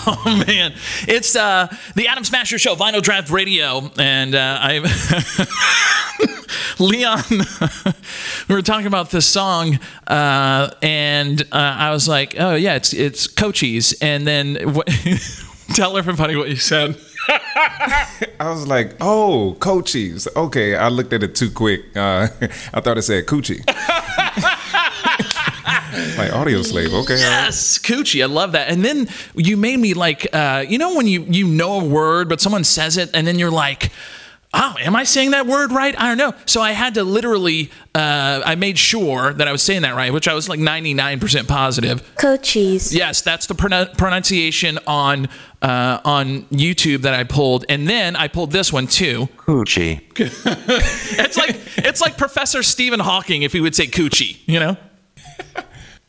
*laughs* Oh man, it's uh, the Atom Smasher Show, Vinyl Draft Radio, and uh, I, *laughs* Leon, *laughs* we were talking about this song, uh, and uh, I was like, oh yeah, it's it's Cochise, and then what, tell everybody what you said. I was like, oh, Cochise. Okay, I looked at it too quick. Uh, I thought it said coochie. Like Audioslave. Okay. Yes, coochie. I love that. And then you made me like, uh, you know, when you you know a word, but someone says it, and then you're like. Oh, am I saying that word right? I don't know. So I had to literally, uh, I made sure that I was saying that right, which I was like 99% positive. Cochise. Yes, that's the pronou- pronunciation on uh, on YouTube that I pulled, and then I pulled this one too. Coochie. *laughs* It's like it's like Professor Stephen Hawking if he would say coochie, you know?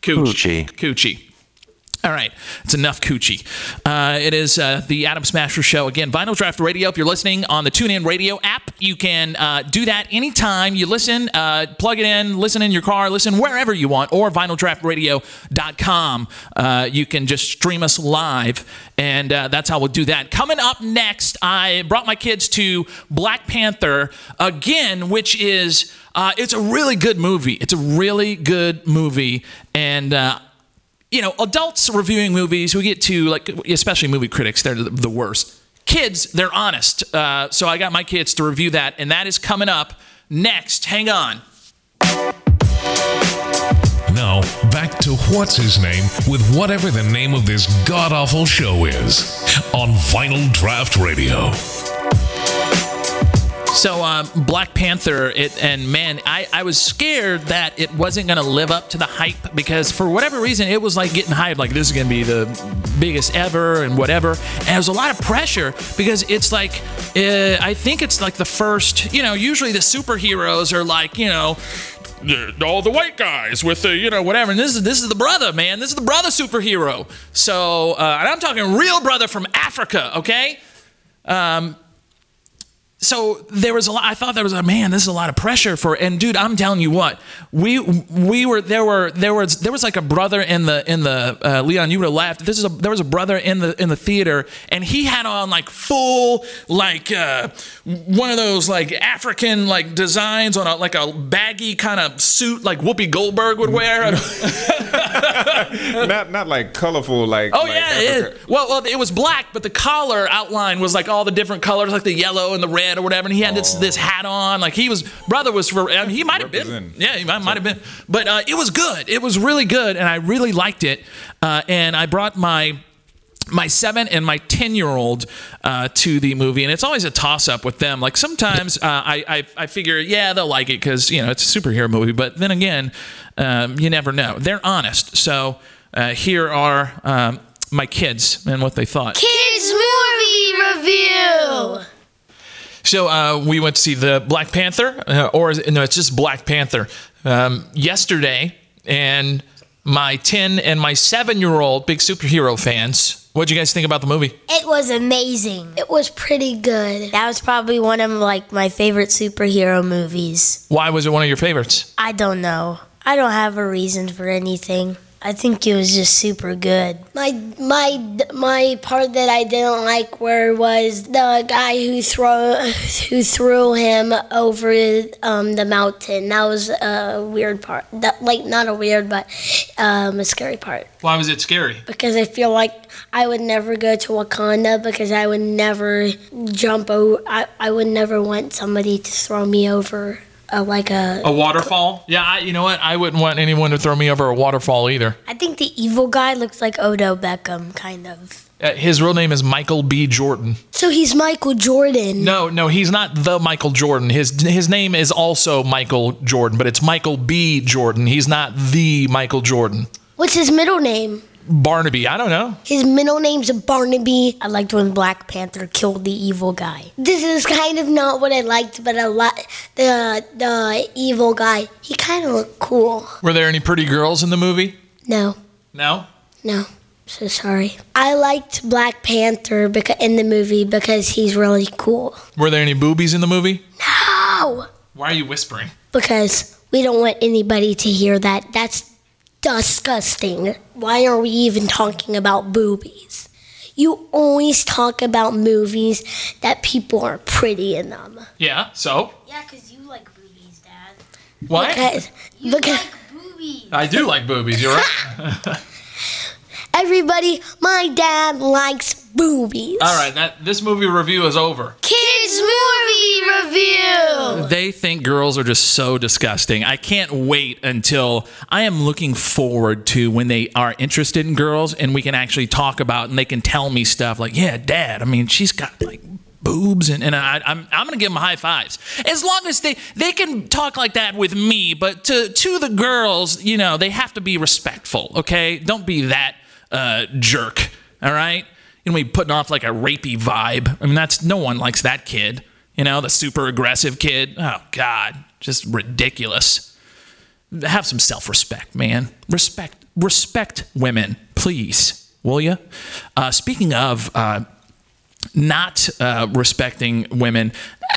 Cooch. Coochie. Coochie. All right, it's enough coochie. Uh, it is uh, the Atom Smasher Show. Again, Vinyl Draft Radio. If you're listening on the TuneIn Radio app, you can uh, do that anytime you listen. Uh, plug it in, listen in your car, listen wherever you want, or vinyldraftradio.com. Uh, you can just stream us live, and uh, that's how we'll do that. Coming up next, I brought my kids to Black Panther again, which is. Uh, it's a really good movie. It's a really good movie, and uh, you know, adults reviewing movies, we get to like, especially movie critics, they're the, worst. Kids, they're honest. Uh, so I got my kids to review that, and that is coming up next. Hang on. Now, back to what's his name with whatever the name of this god awful show is on Vinyl Draft Radio. So, uh, Black Panther, it, and man, I, I was scared that it wasn't to live up to the hype because for whatever reason, it was like getting hyped, like this is to be the biggest ever and whatever. And there was a lot of pressure because it's like, uh, I think it's like the first, you know, usually the superheroes are like, you know, all the white guys with the you know whatever. And this is this is the brother man. This is the brother superhero. So uh, and i'm talking real brother from africa okay? Um, so there was a lot. I thought there was a man. This is a lot of pressure for. And dude, I'm telling you what, we we were there were there was there was like a brother in the in the uh, Leon. You would have laughed. This is a there was a brother in the in the theater, and he had on like full like uh, one of those like African like designs on a like a baggy kind of suit like Whoopi Goldberg would wear. *laughs* not not like colorful like. Oh like yeah, Africa- it, well, well, it was black, but the collar outline was like all the different colors, like the yellow and the red or whatever. And he had this this hat on, like he was brother was for. I mean, he might have been, yeah, he might, might have been, but uh, it was good. It was really good, and I really liked it. Uh, and I brought my my seven and my 10 year old uh, to the movie and it's always a toss up with them like sometimes uh, I, I, I figure yeah they'll like it because you know it's a superhero movie but then again um, you never know they're honest so uh, here are um, my kids and what they thought Kids movie review. So uh, we went to see the Black Panther, uh, or no, it's just Black Panther um, yesterday, and my ten and my seven year old big superhero fans. What'd you guys think about the movie? It was amazing. It was pretty good. That was probably one of like my favorite superhero movies. Why was it one of your favorites? I don't know. I don't have a reason for anything. I think it was just super good. My my my part that I didn't like where was the guy who throw who threw him over um, the mountain. That was a weird part. That like not a weird but um, a scary part Why was it scary? because I feel like I would never go to Wakanda because I would never jump over. I, I would never want somebody to throw me over uh, like a. A waterfall? Yeah, I, you know what? I wouldn't want anyone to throw me over a waterfall either. I think the evil guy looks like Odo Beckham, kind of. Uh, his real name is Michael B. Jordan. So he's Michael Jordan. No, no, he's not the Michael Jordan. His his name is also Michael Jordan, but it's Michael B. Jordan. He's not the Michael Jordan. What's his middle name? Barnaby, I don't know. His middle name's Barnaby. I liked when Black Panther killed the evil guy. This is kind of not what I liked, but I like the the evil guy. He kind of looked cool. Were there any pretty girls in the movie? No, No. No, so sorry. I liked Black Panther because in the movie because he's really cool. Were there any boobies in the movie? No, Why are you whispering? because we don't want anybody to hear that. That's disgusting. Why are we even talking about boobies? You always talk about movies that people are pretty in them. Yeah. So Yeah, because you like boobies, Dad. what? Because, because boobies. I do like boobies. You're right. *laughs* Everybody, my dad likes boobies. All right. That this movie review is over. Kids movie review. They think girls are just so disgusting. I can't wait until I am looking forward to when they are interested in girls and we can actually talk about and they can tell me stuff like, yeah, dad, I mean, she's got like boobs and, and I, I'm, I'm going to give them high fives. As long as they, they can talk like that with me, but to, to the girls, you know, they have to be respectful, okay? Don't be that uh, jerk, all right? You know, we putting off like a rapey vibe. I mean, that's no one likes that kid. You know, the super aggressive kid. Oh God, just ridiculous. Have some self-respect, man. Respect, respect women, please, will you? Uh, speaking of uh, not uh, respecting women,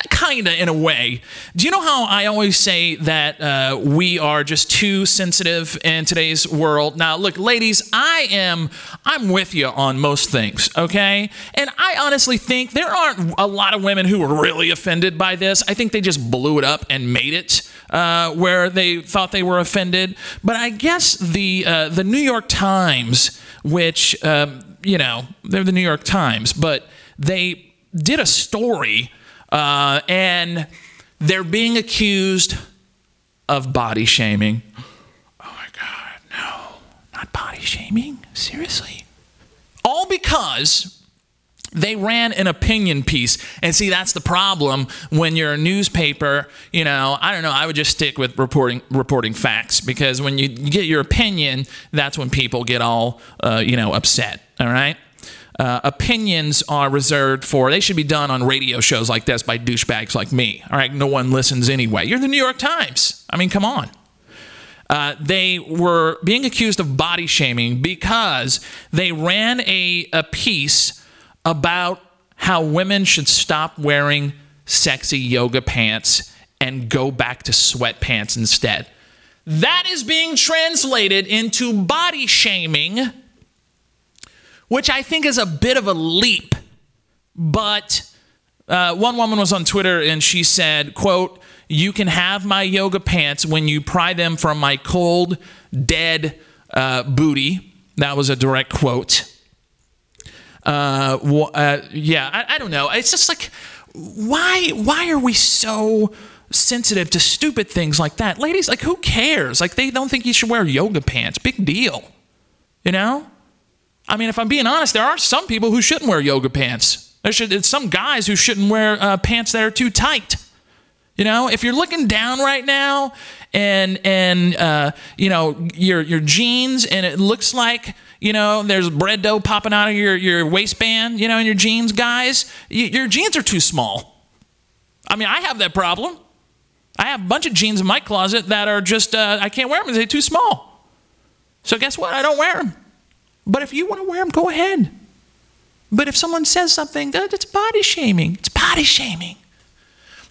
kind of in a way. Do you know how I always say that uh, we are just too sensitive in today's world? Now, look, ladies, I am I'm with you on most things, okay? And I honestly think there aren't a lot of women who were really offended by this. I think they just blew it up and made it uh, where they thought they were offended. But I guess the uh, the New York Times, which um, you know they're the New York Times, but they did a story uh, and they're being accused of body shaming. Oh my God, no, not body shaming. Seriously? All because they ran an opinion piece. And see, that's the problem when you're a newspaper. You know, I don't know. I would just stick with reporting reporting facts because when you get your opinion, that's when people get all uh, you know upset. All right. Uh, opinions are reserved for they should be done on radio shows like this by douchebags like me. All right no one listens anyway. You're the new york times. I mean come on. Uh, they were being accused of body shaming because they ran a, a piece about how women should stop wearing sexy yoga pants and go back to sweatpants instead. That is being translated into body shaming, which I think is a bit of a leap. But uh, one woman was on Twitter and she said, "quote You can have my yoga pants when you pry them from my cold, dead uh, booty." That was a direct quote. Uh, uh, yeah, I, I don't know. It's just like, why? Why are we so? sensitive to stupid things like that. Ladies, like who cares? Like they don't think you should wear yoga pants. Big deal. You know? I mean, if I'm being honest, there are some people who shouldn't wear yoga pants. There should some guys who shouldn't wear uh, pants that are too tight. You know, if you're looking down right now and and uh, you know your your jeans and it looks like you know there's bread dough popping out of your your waistband, you know, in your jeans, guys, your jeans are too small. I mean, I have that problem. I have a bunch of jeans in my closet that are just, uh, I can't wear them they're too small. So guess what? I don't wear them. But if you want to wear them, go ahead. But if someone says something, it's body shaming. It's body shaming.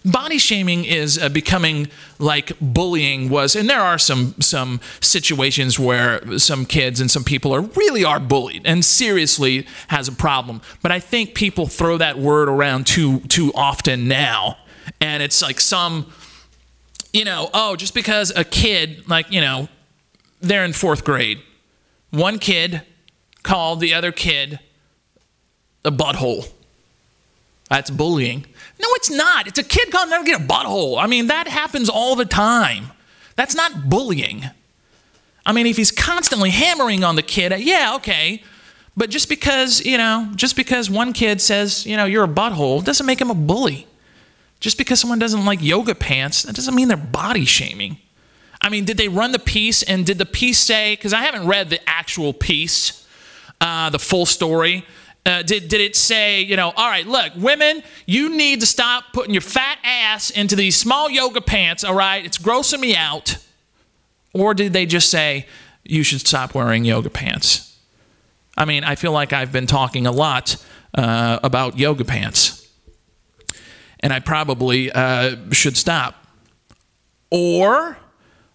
Body shaming is uh, becoming like bullying was, and there are some some situations where some kids and some people are really are bullied and seriously has a problem. But I think people throw that word around too too often now, and it's like some you know, oh, just because a kid, like, you know, they're in fourth grade, one kid called the other kid a butthole. That's bullying. No, it's not. It's a kid calling another kid a butthole. I mean, that happens all the time. That's not bullying. I mean, if he's constantly hammering on the kid, uh, yeah, okay. But just because, you know, just because one kid says, you know, you're a butthole doesn't make him a bully. Just because someone doesn't like yoga pants, that doesn't mean they're body shaming. I mean, did they run the piece and did the piece say, because I haven't read the actual piece, uh, the full story. Uh, did, did it say, you know, all right, look, women, you need to stop putting your fat ass into these small yoga pants, all right? It's grossing me out. Or did they just say, you should stop wearing yoga pants? I mean, I feel like I've been talking a lot uh, about yoga pants and I probably uh, should stop. Or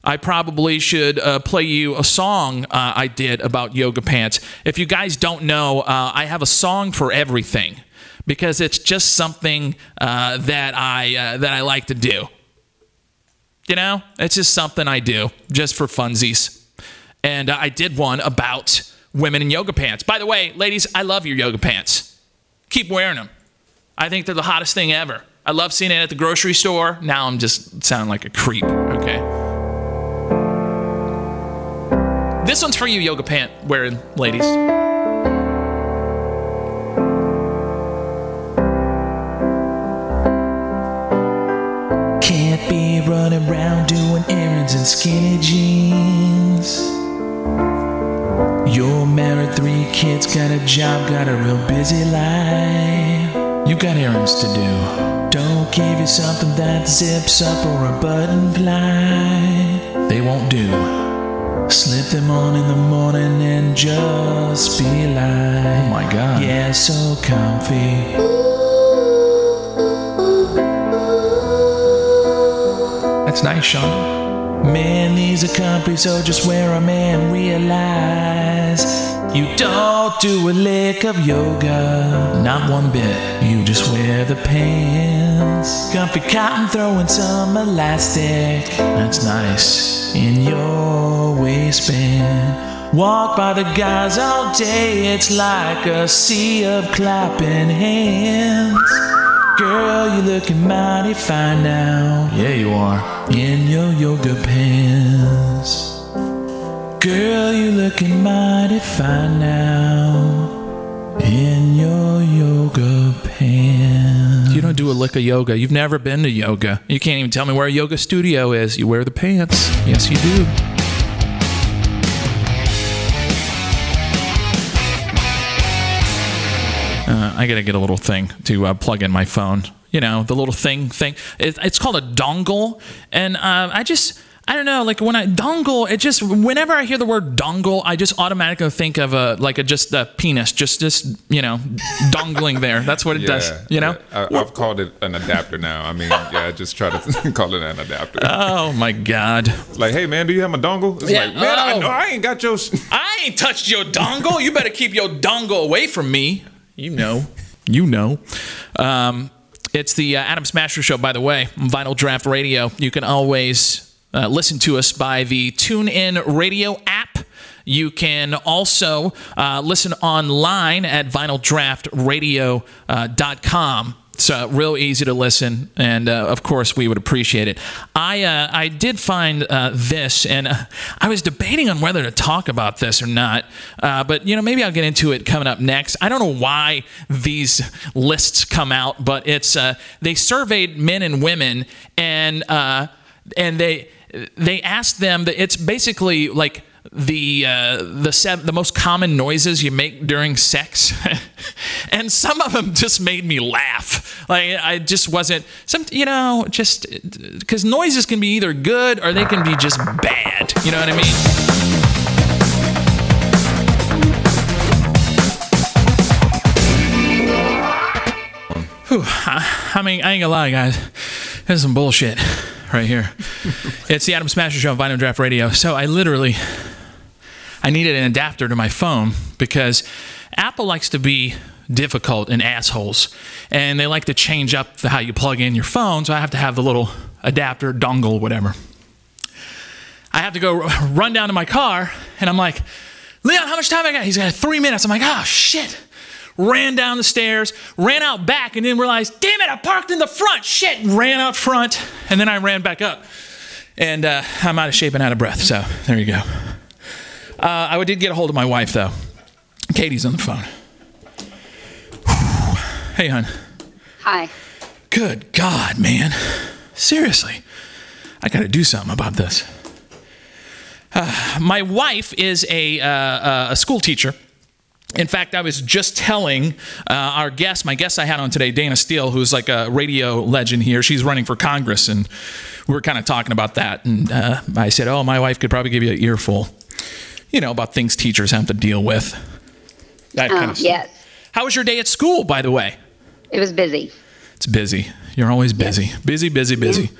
I probably should uh, play you a song uh, I did about yoga pants. If you guys don't know, uh, I have a song for everything because it's just something uh, that I uh, that I like to do. You know, it's just something I do just for funsies. And I did one about women in yoga pants. By the way, ladies, I love your yoga pants. Keep wearing them. I think they're the hottest thing ever. I love seeing it at the grocery store. Now I'm just sounding like a creep. Okay. This one's for you, yoga pant wearing ladies. Can't be running around doing errands in skinny jeans. You're married, three kids, got a job, got a real busy life. You got errands to do. Don't give you something that zips up or a button fly. They won't do. Slip them on in the morning and just be like, oh my god. Yeah, so comfy. That's nice, Sean. Man, these are comfy, so just wear them and realize you don't do a lick of yoga, not one bit. You just wear the pants. Comfy cotton, throwing some elastic. That's nice in your waistband. Walk by the guys all day, it's like a sea of clapping hands. Girl, you're looking mighty fine now. Yeah, you are. In your yoga pants. Girl, you looking mighty fine now in your yoga pants. You don't do a lick of yoga. You've never been to yoga. You can't even tell me where a yoga studio is. You wear the pants. Yes, you do. Uh, I gotta get a little thing to uh, plug in my phone. You know, the little thing thing. It, it's called a dongle, and uh, I just I don't know, like when I dongle, it just whenever I hear the word dongle, I just automatically think of a like a just a penis, just just you know, dongling there. That's what it does. You know. I, I've called it an adapter now. I mean, yeah, I just try to *laughs* call it an adapter. Oh my god! It's like, hey man, do you have my dongle? It's Yeah. like, man, I Oh. know I ain't got your. I ain't touched your dongle. You better keep your dongle away from me. You know. You know. Um, it's the uh, Atom Smasher Show, by the way, Vinyl Draft Radio. You can always uh, listen to us by the TuneIn Radio app. You can also uh, listen online at vinyldraftradio.com. It's uh, real easy to listen, and uh, of course, we would appreciate it. I uh, I did find uh, this, and I was debating on whether to talk about this or not. But you know, maybe I'll get into it coming up next. I don't know why these lists come out, but it's uh, they surveyed men and women, and uh, and they they asked them that it's basically like the uh, the the most common noises you make during sex, *laughs* and some of them just made me laugh. Like I just wasn't some you know just because noises can be either good or they can be just bad. You know what I mean? Whew, I, I mean, I ain't gonna lie, guys. This is some bullshit right here. it's the Atom Smasher Show on Vinyl Draft Radio. So I literally, I needed an adapter to my phone because Apple likes to be difficult and assholes, and they like to change up the, how you plug in your phone. So I have to have the little adapter, dongle, whatever. I have to go run down to my car, and I'm like, Leon, how much time I got? He's got three minutes. I'm like, oh shit. Ran down the stairs, ran out back, and then realized, damn it, I parked in the front. Shit, ran out front, and then I ran back up. And uh, I'm out of shape and out of breath. So there you go. Uh, I did get a hold of my wife though. Katie's on the phone. hey, hon. Hi. Good God, man. Seriously, I got to do something about this. Uh, my wife is a, uh, uh, a school teacher. In fact, I was just telling uh, our guest, my guest I had on today, Dayna Steele, who's like a radio legend here. She's running for Congress, and we were kind of talking about that. And uh, I said, "Oh, my wife could probably give you an earful, you know, about things teachers have to deal with." That kind Oh, of stuff. yes. How was your day at school, by the way? It was busy. It's busy. You're always busy. Busy, busy, busy.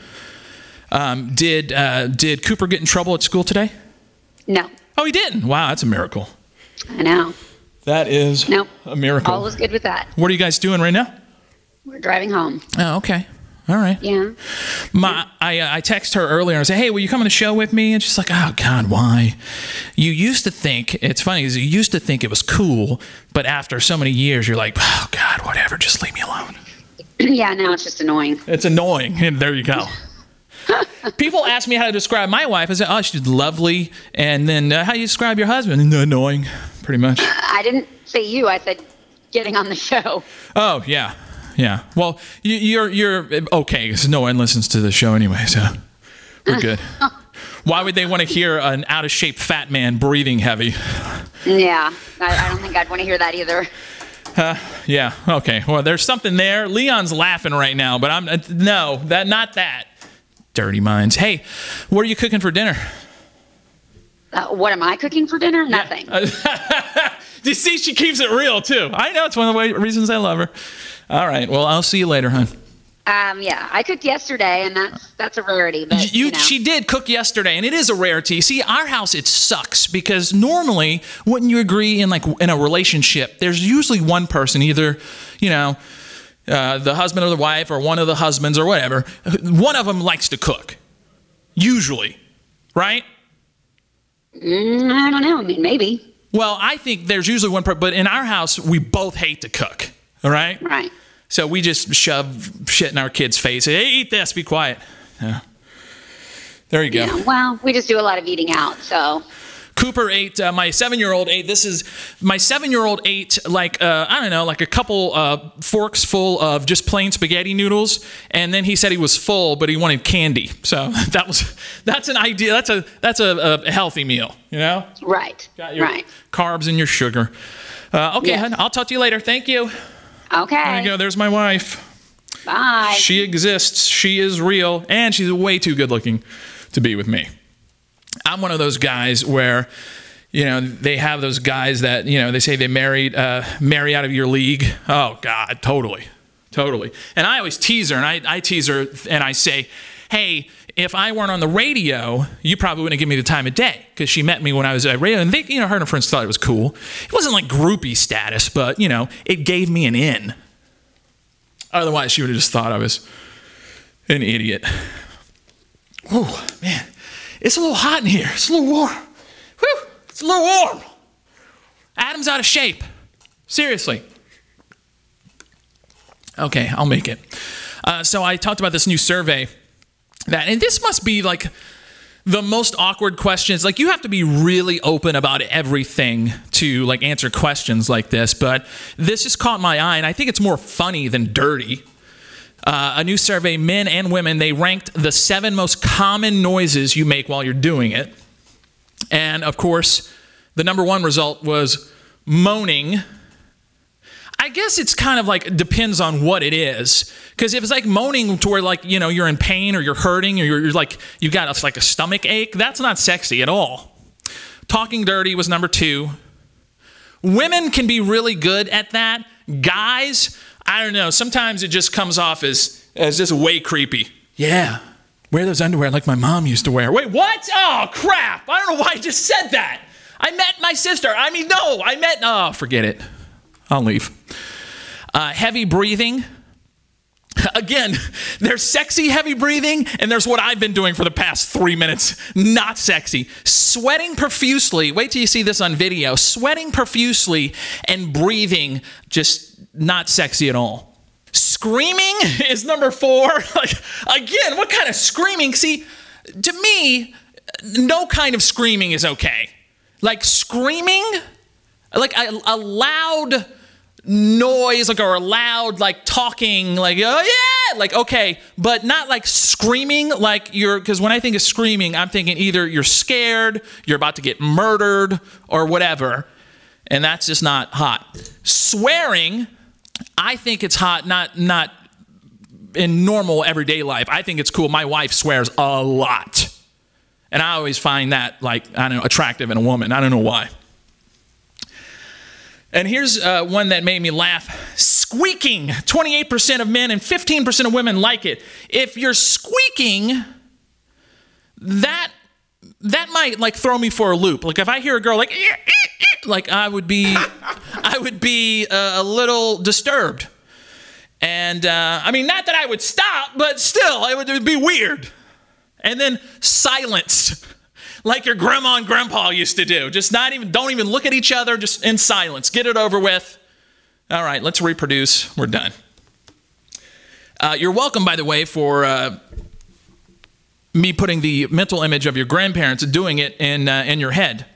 Um, did uh, did Cooper get in trouble at school today? No. Oh, he didn't. Wow, that's a miracle. I know. That is Nope. a miracle. All was good with that. What are you guys doing right now? We're driving home. Oh, okay. All right. Yeah. My, I, uh, I text her earlier and I say, hey, will you come on the show with me? And she's like, oh, God, why? You used to think, it's funny, because you used to think it was cool, but after so many years, you're like, oh, God, whatever, just leave me alone. *clears throat* yeah, now it's just annoying. It's annoying. And *laughs* there you go. *laughs* People ask me how to describe my wife. I say, oh, she's lovely. And then uh, how do you describe your husband? Annoying, pretty much. *laughs* I didn't say you. I said getting on the show. Oh, yeah. Yeah. Well, you, you're you're okay because no one listens to the show anyway, so we're good. *laughs* Why would they want to hear an out of shape fat man breathing heavy? Yeah. I, I don't think I'd want to hear that either. Uh, yeah. Okay. Well, there's something there. Leon's laughing right now, but I'm uh, no that not that. Dirty minds. Hey, what are you cooking for dinner? Uh, what am I cooking for dinner? Nothing. *laughs* you see, she keeps it real too. I know it's one of the way, reasons I love her. All right. Well, I'll see you later, hon. Um, yeah, I cooked yesterday, and that's that's a rarity. But you, you know. she did cook yesterday and it is a rarity see our house it sucks because normally wouldn't you agree in like in a relationship there's usually one person either you know uh, the husband or the wife or one of the husbands or whatever one of them likes to cook usually right Mm, I don't know. I mean, maybe. well i think there's usually one person but in our house we both hate to cook all right right so we just shove shit in our kids face hey eat this be quiet yeah. there you go Yeah, well, we just do a lot of eating out, so Cooper ate. Uh, my seven-year-old ate. This is my seven-year-old ate like uh, I don't know, like a couple uh, forks full of just plain spaghetti noodles, and then he said he was full, but he wanted candy. So *laughs* that was that's an idea. That's a that's a, a healthy meal, you know. right, Got your right. carbs and your sugar. Uh, okay, Yes. hon, I'll talk to you later. Thank you. Okay. There you go. There's my wife. Bye. She exists. She is real, and she's way too good looking to be with me. I'm one of those guys where you know they have those guys that you know they say they married uh, marry out of your league. Oh God, totally, totally. And I always tease her, and I, I tease her, and I say, hey. If I weren't on the radio, you probably wouldn't give me the time of day because she met me when I was at radio, and they, you know, her and her friends thought it was cool. It wasn't like groupie status, but you know, it gave me an in. Otherwise, she would have just thought I was an idiot. Oh man, it's a little hot in here. It's a little warm. Whew, it's a little warm. Atom's out of shape. Seriously. Okay, I'll make it. Uh, so I talked about this new survey that, and this must be like the most awkward questions. Like you have to be really open about everything to like answer questions like this. But this just caught my eye, and I think it's more funny than dirty. Uh, a new survey, men and women, they ranked the seven most common noises you make while you're doing it. And of course, the number one result was moaning. I guess it's kind of like depends on what it is. Because if it's like moaning to where like you know you're in pain or you're hurting or you're, you're like you got a, like a stomach ache, that's not sexy at all. Talking dirty was number two. Women can be really good at that. Guys, I don't know. Sometimes it just comes off as as just way creepy. Yeah, wear those underwear like my mom used to wear. Wait, what? Oh crap! I don't know why I just said that. I met my sister. I mean, no, I met. Oh, forget it. I'll leave. Uh, heavy breathing. *laughs* Again, there's sexy heavy breathing, and there's what I've been doing for the past three minutes. *laughs* Not sexy. Sweating profusely. Wait till you see this on video. Sweating profusely and breathing just not sexy at all. Screaming *laughs* is number four. *laughs* Like, again, what kind of screaming? See, to me, no kind of screaming is okay. Like, screaming, like a, a loud noise, like, or a loud, like, talking, like, oh, yeah, like, okay, but not like screaming, like you're, because when I think of screaming, I'm thinking either you're scared, you're about to get murdered, or whatever, and that's just not hot. Swearing, I think it's hot, not not in normal everyday life. I think it's cool. My wife swears a lot. And I always find that like I don't know attractive in a woman. I don't know why. And here's uh, one that made me laugh. Squeaking. 28% of men and 15% of women like it. If you're squeaking, that that might like throw me for a loop. Like if I hear a girl like like I would be *laughs* I would be uh, a little disturbed. And uh, I mean, not that I would stop, but still, it would, it would be weird. And then silence, *laughs* like your grandma and grandpa used to do. Just not even, don't even look at each other, just in silence. Get it over with. All right, let's reproduce. We're done. Uh, you're welcome, by the way, for uh, me putting the mental image of your grandparents doing it in, uh, in your head.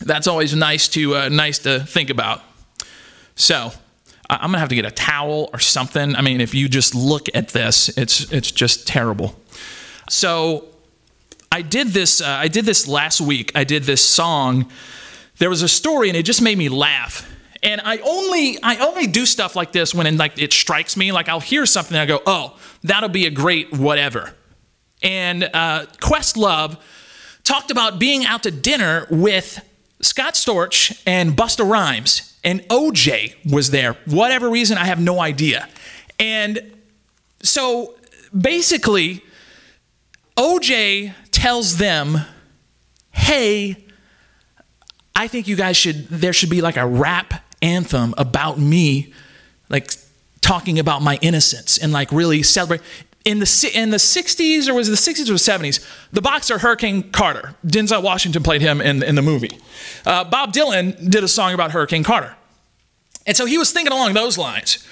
That's always nice to, uh, nice to think about. So, I'm gonna have to get a towel or something. I mean, if you just look at this, it's it's just terrible. So I did this. Uh, I did this last week. I did this song. There was a story, and it just made me laugh. And I only I only do stuff like this when it, like it strikes me. Like I'll hear something, and I go, "Oh, that'll be a great whatever." And uh, Questlove talked about being out to dinner with Scott Storch and Busta Rhymes and OJ was there. Whatever reason, I have no idea. And so basically, OJ tells them, hey, I think you guys should, there should be like a rap anthem about me, like talking about my innocence and like really celebrate. In the, in the 60s, or was it the 60s or the 70s, the boxer Hurricane Carter, Denzel Washington played him in, in the movie. Uh, Bob Dylan did a song about Hurricane Carter. And so he was thinking along those lines.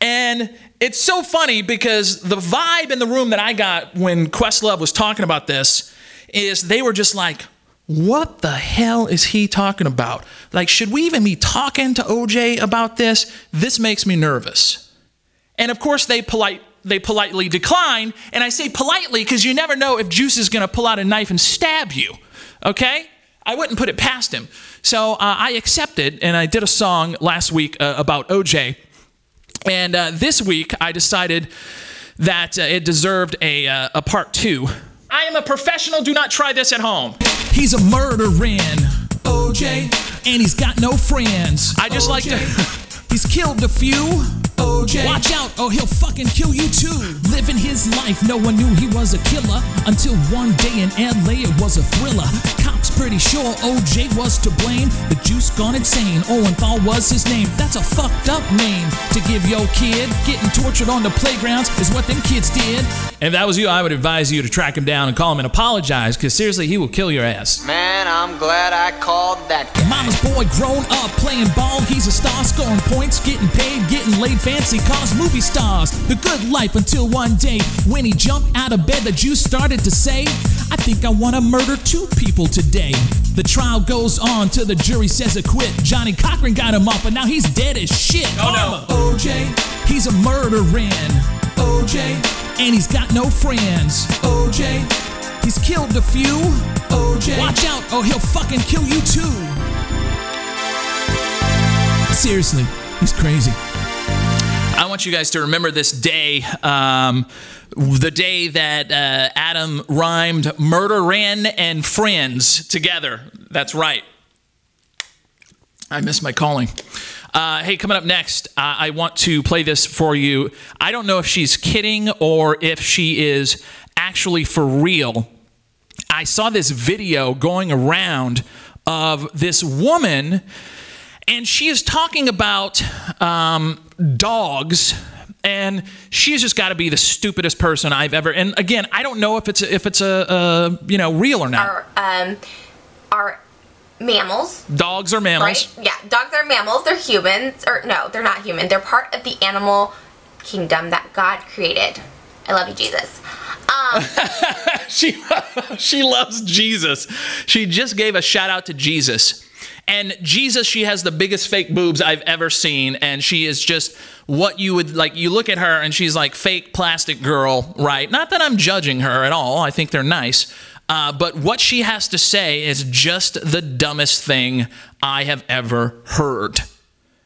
And it's so funny because the vibe in the room that I got when Questlove was talking about this is they were just like, what the hell is he talking about? Like, should we even be talking to OJ about this? This makes me nervous. And of course, they polite they politely decline. And I say politely because you never know if Juice is going to pull out a knife and stab you. Okay? I wouldn't put it past him. So uh, I accepted, and I did a song last week uh, about OJ. And uh, this week, I decided that uh, it deserved a, uh, a part two. I am a professional. Do not try this at home. He's a murdering OJ, and he's got no friends. I just like to. *laughs* He's killed a few. OJ. Watch out, or he'll fucking kill you too. Living his life, no one knew he was a killer until one day in LA it was a thriller. Cops pretty sure OJ was to blame. The juice gone insane. Orenthal was his name. That's a fucked up name to give your kid. Getting tortured on the playgrounds is what them kids did. And If that was you, I would advise you to track him down and call him and apologize, because seriously, he will kill your ass. Man, I'm glad I called that guy. Mama's boy grown up playing ball. He's a star, scoring points, getting paid, getting laid, fancy cars, movie stars. The good life until one day when he jumped out of bed, the juice started to say, I think I want to murder two people today. The trial goes on till the jury says acquit. Johnnie Cochran got him off, but now he's dead as shit. Oh, no. OJ, he's a murdering. OJ, and he's got no friends. OJ, he's killed a few. OJ, watch out, or he'll fucking kill you too. Seriously, he's crazy. I want you guys to remember this day, um, the day that uh, Atom rhymed murder, ran, and friends together. That's right. I missed my calling. Uh, hey, coming up next, uh, I want to play this for you. I don't know if she's kidding or if she is actually for real. I saw this video going around of this woman, and she is talking about um, dogs. And she's just got to be the stupidest person I've ever. And again, I don't know if it's a, if it's a, a you know real or not. Are um, are mammals. Dogs are mammals. Right? Yeah, dogs are mammals. They're humans, or no, they're not human. They're part of the animal kingdom that God created. I love you, Jesus. Um, *laughs* she *laughs* she loves Jesus. She just gave a shout out to Jesus. And Jesus, she has the biggest fake boobs I've ever seen. And she is just what you would like. You look at her and she's like fake plastic girl, right? Not that I'm judging her at all. I think they're nice. Uh, but what she has to say is just the dumbest thing I have ever heard.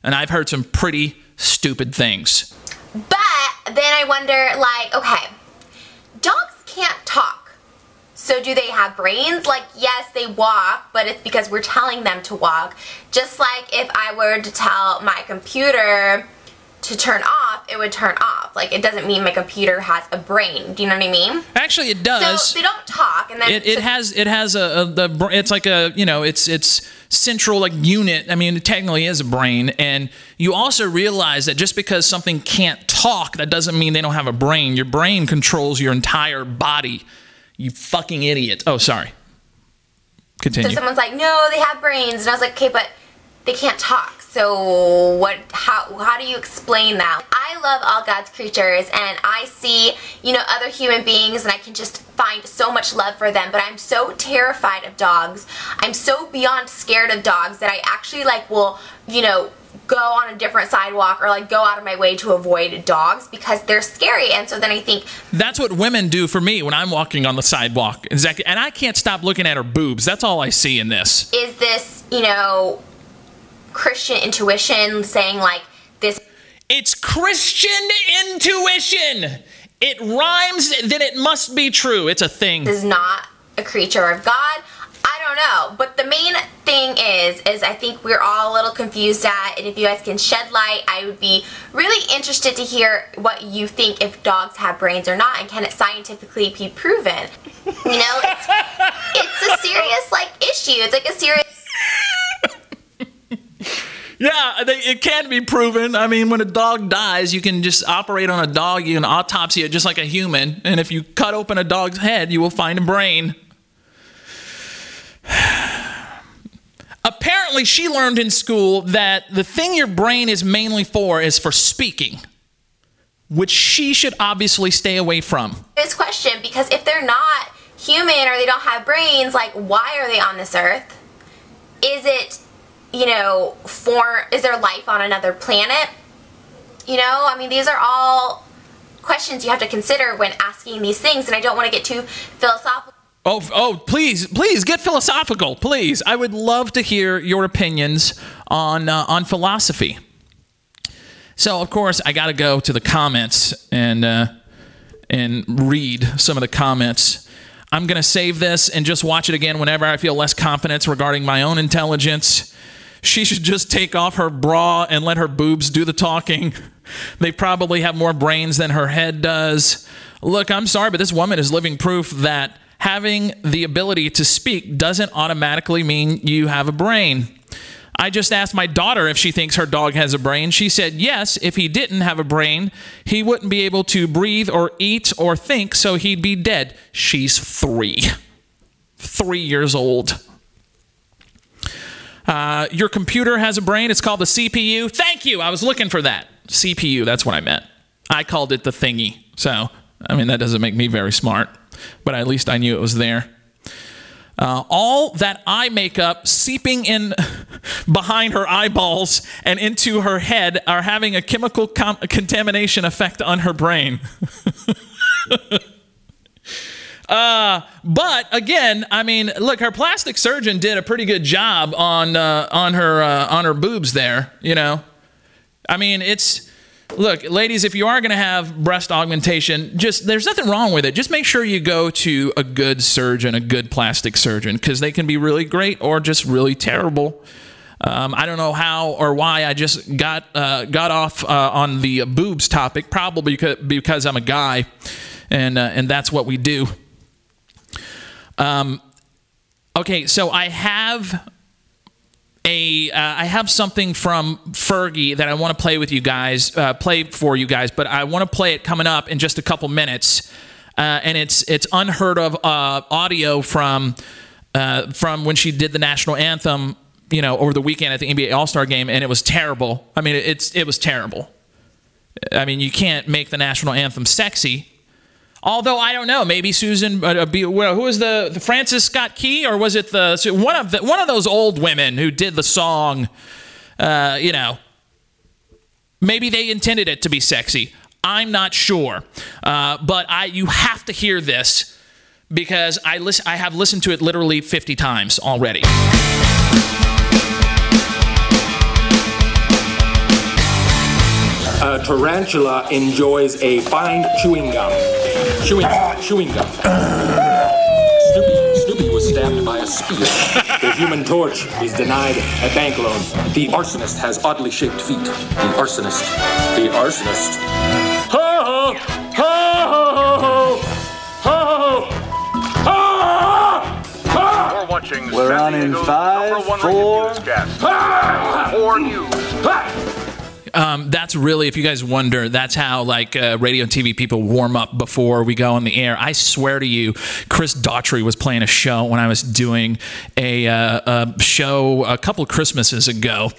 And I've heard some pretty stupid things. but then I wonder, like, okay, dogs can't talk. So do they have brains? Like, yes, they walk, but it's because we're telling them to walk. Just like if I were to tell my computer to turn off, it would turn off. Like, it doesn't mean my computer has a brain. Do you know what I mean? Actually, it does. So they don't talk, and then it, it so- has it has a, a the it's like a you know it's it's central like unit i mean it technically is a brain and you also realize that just because something can't talk that doesn't mean they don't have a brain your brain controls your entire body you fucking idiot oh sorry Continue. So someone's like, no, they have brains, and I was like, okay, but they can't talk. So what? How? How do you explain that? I love all God's creatures, and I see, you know, other human beings, and I can just find so much love for them. But I'm so terrified of dogs. I'm so beyond scared of dogs that I actually like will, you know, go on a different sidewalk or like go out of my way to avoid dogs because they're scary. And so then I think that's what women do for me when i'm walking on the sidewalk exactly and i can't stop looking at her boobs that's all i see in this is this, you know, Christian intuition saying like this It's Christian intuition. It rhymes, then it must be true. It's a thing. is not a creature of God. I don't know, but the main thing is, is I think we're all a little confused at, and if you guys can shed light, I would be really interested to hear what you think if dogs have brains or not, and can it scientifically be proven? You know, it's, *laughs* it's a serious like issue. It's like a serious. Yeah, they, it can be proven. I mean, when a dog dies, you can just operate on a dog, you can autopsy it just like a human. And if you cut open a dog's head, you will find a brain. Apparently, she learned in school that the thing your brain is mainly for is for speaking, which she should obviously stay away from. This question because if they're not human or they don't have brains, like why are they on this earth? Is it, you know, for is there life on another planet? You know, I mean, these are all questions you have to consider when asking these things, and I don't want to get too philosophical. Oh, oh, please, please get philosophical, please. I would love to hear your opinions on uh, on philosophy. So, of course, I got to go to the comments and uh, and read some of the comments. I'm to save this and just watch it again whenever I feel less confidence regarding my own intelligence. She should just take off her bra and let her boobs do the talking. *laughs* They probably have more brains than her head does. Look, I'm sorry, but this woman is living proof that having the ability to speak doesn't automatically mean you have a brain. I just asked my daughter if she thinks her dog has a brain. She said yes, if he didn't have a brain, he wouldn't be able to breathe or eat or think, so he'd be dead. She's three. Three years old. Uh, your computer has a brain. It's called the CPU. Thank you. I was looking for that. CPU, that's what I meant. I called it the thingy. So, I mean, that doesn't make me very smart, but at least I knew it was there. Uh, all that eye makeup seeping in *laughs* behind her eyeballs and into her head are having a chemical com- contamination effect on her brain. *laughs* uh, but again, I mean, look, her plastic surgeon did a pretty good job on uh, on her uh, on her boobs there. You know, I mean, it's look, ladies, if you are going to have breast augmentation, just there's nothing wrong with it. Just make sure you go to a good surgeon, a good plastic surgeon, because they can be really great or just really terrible. Um, I don't know how or why I just got uh, got off uh, on the boobs topic. Probably because, because I'm a guy, and uh, and that's what we do. Um, okay, so I have a uh, I have something from Fergie that I want to play with you guys, uh, play for you guys, but I want to play it coming up in just a couple minutes, uh, and it's it's unheard of uh, audio from uh, from when she did the national anthem, you know, over the weekend at the NBA All Star Game, and it was terrible. I mean, it's it was terrible. I mean, you can't make the national anthem sexy. Although I don't know, maybe Susan, uh, be, well, who was the, the Francis Scott Key, or was it the one of the, one of those old women who did the song? Uh, you know, maybe they intended it to be sexy. I'm not sure, uh, but I you have to hear this because I listen. I have listened to it literally 50 times already. A tarantula enjoys a fine chewing gum. Chewing, chewing gum. Snoopy, Snoopy was stabbed by a spear. the human torch is denied a bank loan. The arsonist has oddly shaped feet. The arsonist. The arsonist. Ho ho! Ho ho ho ho! Ho ho! You're watching We're San on in Diego's five, number one four. rated newscast. News. Um, that's really, if you guys wonder, that's how like uh, radio and TV people warm up before we go on the air. I swear to you, Chris Daughtry was playing a show when I was doing a, uh, a show a couple Christmases ago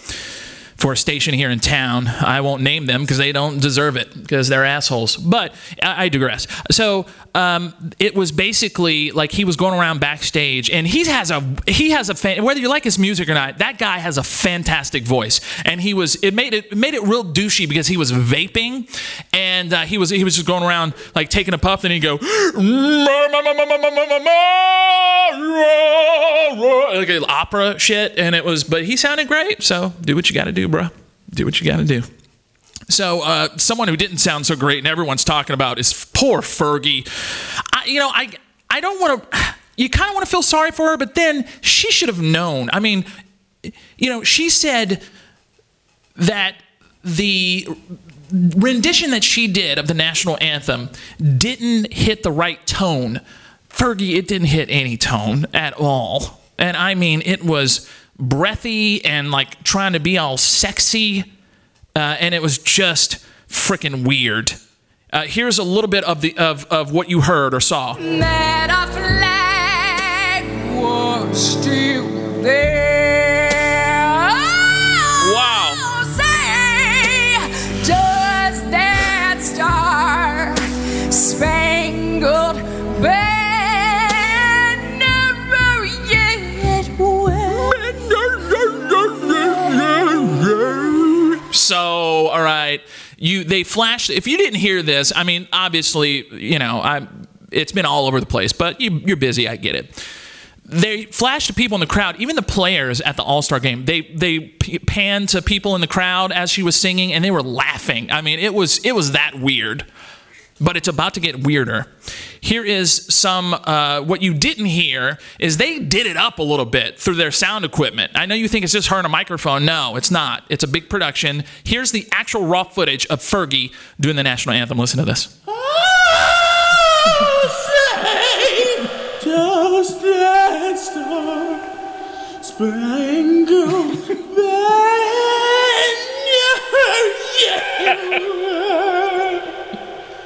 for a station here in town. I won't name them because they don't deserve it because they're assholes. But I, I digress. So um, it was basically like he was going around backstage, and he has a he has a fan, whether you like his music or not. That guy has a fantastic voice, and he was it made it, made it real douchey because he was vaping, and uh, he was he was just going around like taking a puff, and he'd go like opera shit, and it was. But he sounded great, so do what you got to do, bro. Do what you got to do. So, uh, someone who didn't sound so great, and everyone's talking about, is poor Fergie. I, you know, I I don't want to. You kind of want to feel sorry for her, but then she should have known. I mean, you know, she said that the rendition that she did of the national anthem didn't hit the right tone. Fergie, it didn't hit any tone at all. And I mean, it was breathy and like trying to be all sexy. Uh, and it was just freaking weird. Uh, here's a little bit of the of, of what you heard or saw. All right, you they flashed. If you didn't hear this, I mean, obviously, you know, I it's been all over the place, but you, you're busy. I get it. They flashed to people in the crowd, even the players at the All Star game. They they p- panned to people in the crowd as she was singing, and they were laughing. I mean, it was it was that weird. But it's about to get weirder. Here is some, uh, what you didn't hear is they did it up a little bit through their sound equipment. I know you think it's just her and a microphone. No, it's not. It's a big production. Here's the actual raw footage of Fergie doing the national anthem. Listen to this.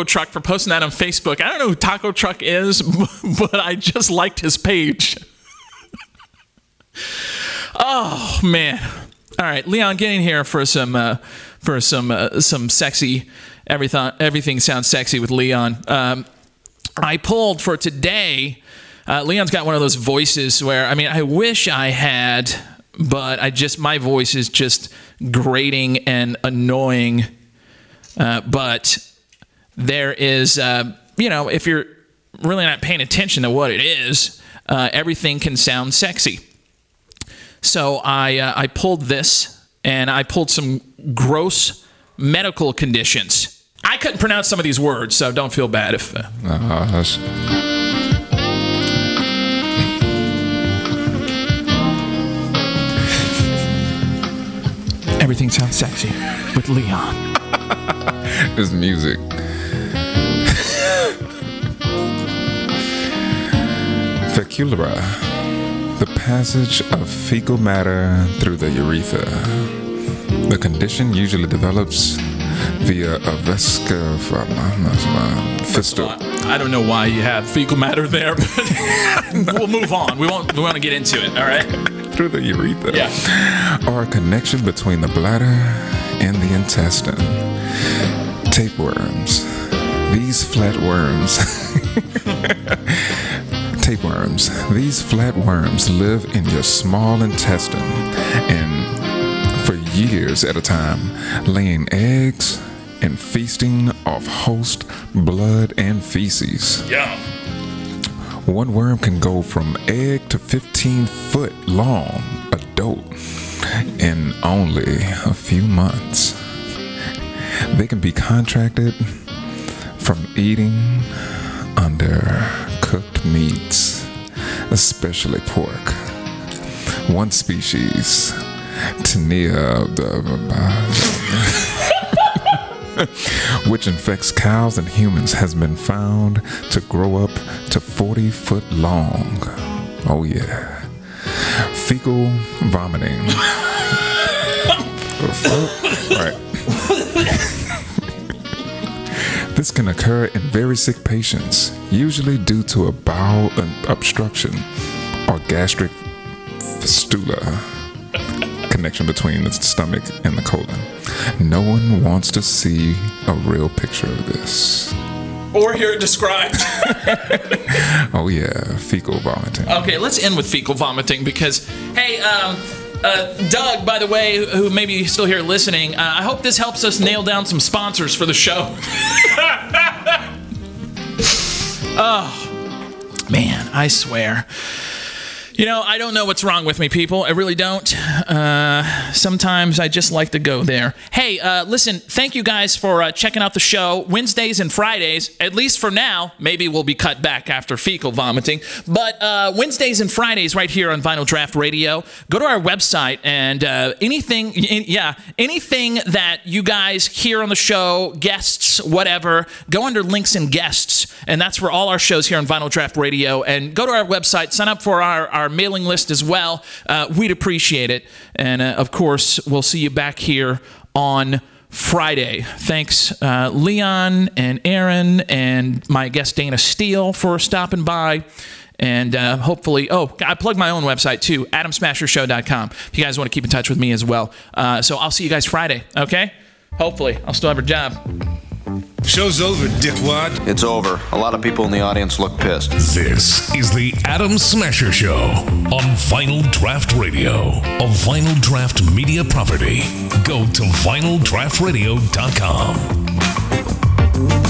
Taco Truck for posting that on Facebook. I don't know who Taco Truck is, *laughs* but I just liked his page. *laughs* oh man! All right, Leon, get in here for some uh, for some uh, some sexy everything. Everything sounds sexy with Leon. Um, I pulled for today. Uh, Leon's got one of those voices where I mean, I wish I had, but I just my voice is just grating and annoying. Uh, but there is, uh, you know, if you're really not paying attention to what it is, uh, everything can sound sexy. So I uh, I pulled this and I pulled some gross medical conditions. I couldn't pronounce some of these words, so don't feel bad if. Uh, Everything sounds sexy with Leon. *laughs* this music. Fecaluria, the passage of fecal matter through the urethra. The condition usually develops via a vesca from fistula. I don't know why you have fecal matter there, but *laughs* we'll move on. We won't. We want to get into it. All right. through the urethra. Yeah. Or a connection between the bladder and the intestine. Tapeworms. These flatworms. *laughs* Tapeworms. These flatworms live in your small intestine and for years at a time, laying eggs and feasting off host blood and feces. Yeah. One worm can go from egg to 15 foot long adult in only a few months. They can be contracted from eating undercooked meats, especially pork. One species, Taenia, which infects cows and humans, has been found to grow up to 40 foot long. Oh, yeah. Fecal vomiting. *laughs* right. This can occur in very sick patients, usually due to a bowel obstruction or gastric fistula connection between the stomach and the colon. No one wants to see a real picture of this. Or hear it described. *laughs* Oh yeah, fecal vomiting. Okay, let's end with fecal vomiting because, hey, um, uh, Doug, by the way, who- who may be still here listening, uh, I hope this helps us nail down some sponsors for the show. *laughs* oh, man, I swear. You know, I don't know what's wrong with me, people. I really don't. Uh, sometimes I just like to go there. Hey, uh, listen, thank you guys for uh, checking out the show. Wednesdays and Fridays, at least for now, maybe we'll be cut back after fecal vomiting. But uh, Wednesdays and Fridays, right here on Vinyl Draft Radio, go to our website and uh, anything, yeah, anything that you guys hear on the show, guests, whatever, go under links and guests. And that's for all our shows here on Vinyl Draft Radio. And go to our website, sign up for our, our mailing list as well. Uh, we'd appreciate it. And uh, of course, we'll see you back here on Friday. Thanks, uh, Leon and Aaron and my guest Dayna Steele for stopping by. And uh, hopefully, oh, I plug my own website too, atomsmashershow.com. If you guys want to keep in touch with me as well. Uh, so I'll see you guys Friday, okay? Hopefully, I'll still have a job. Show's over, dickwad. It's over. A lot of people in the audience look pissed. This is the Atom Smasher Show on Vinyl Draft Radio, a Vinyl Draft media property. Go to vinyldraftradio.com.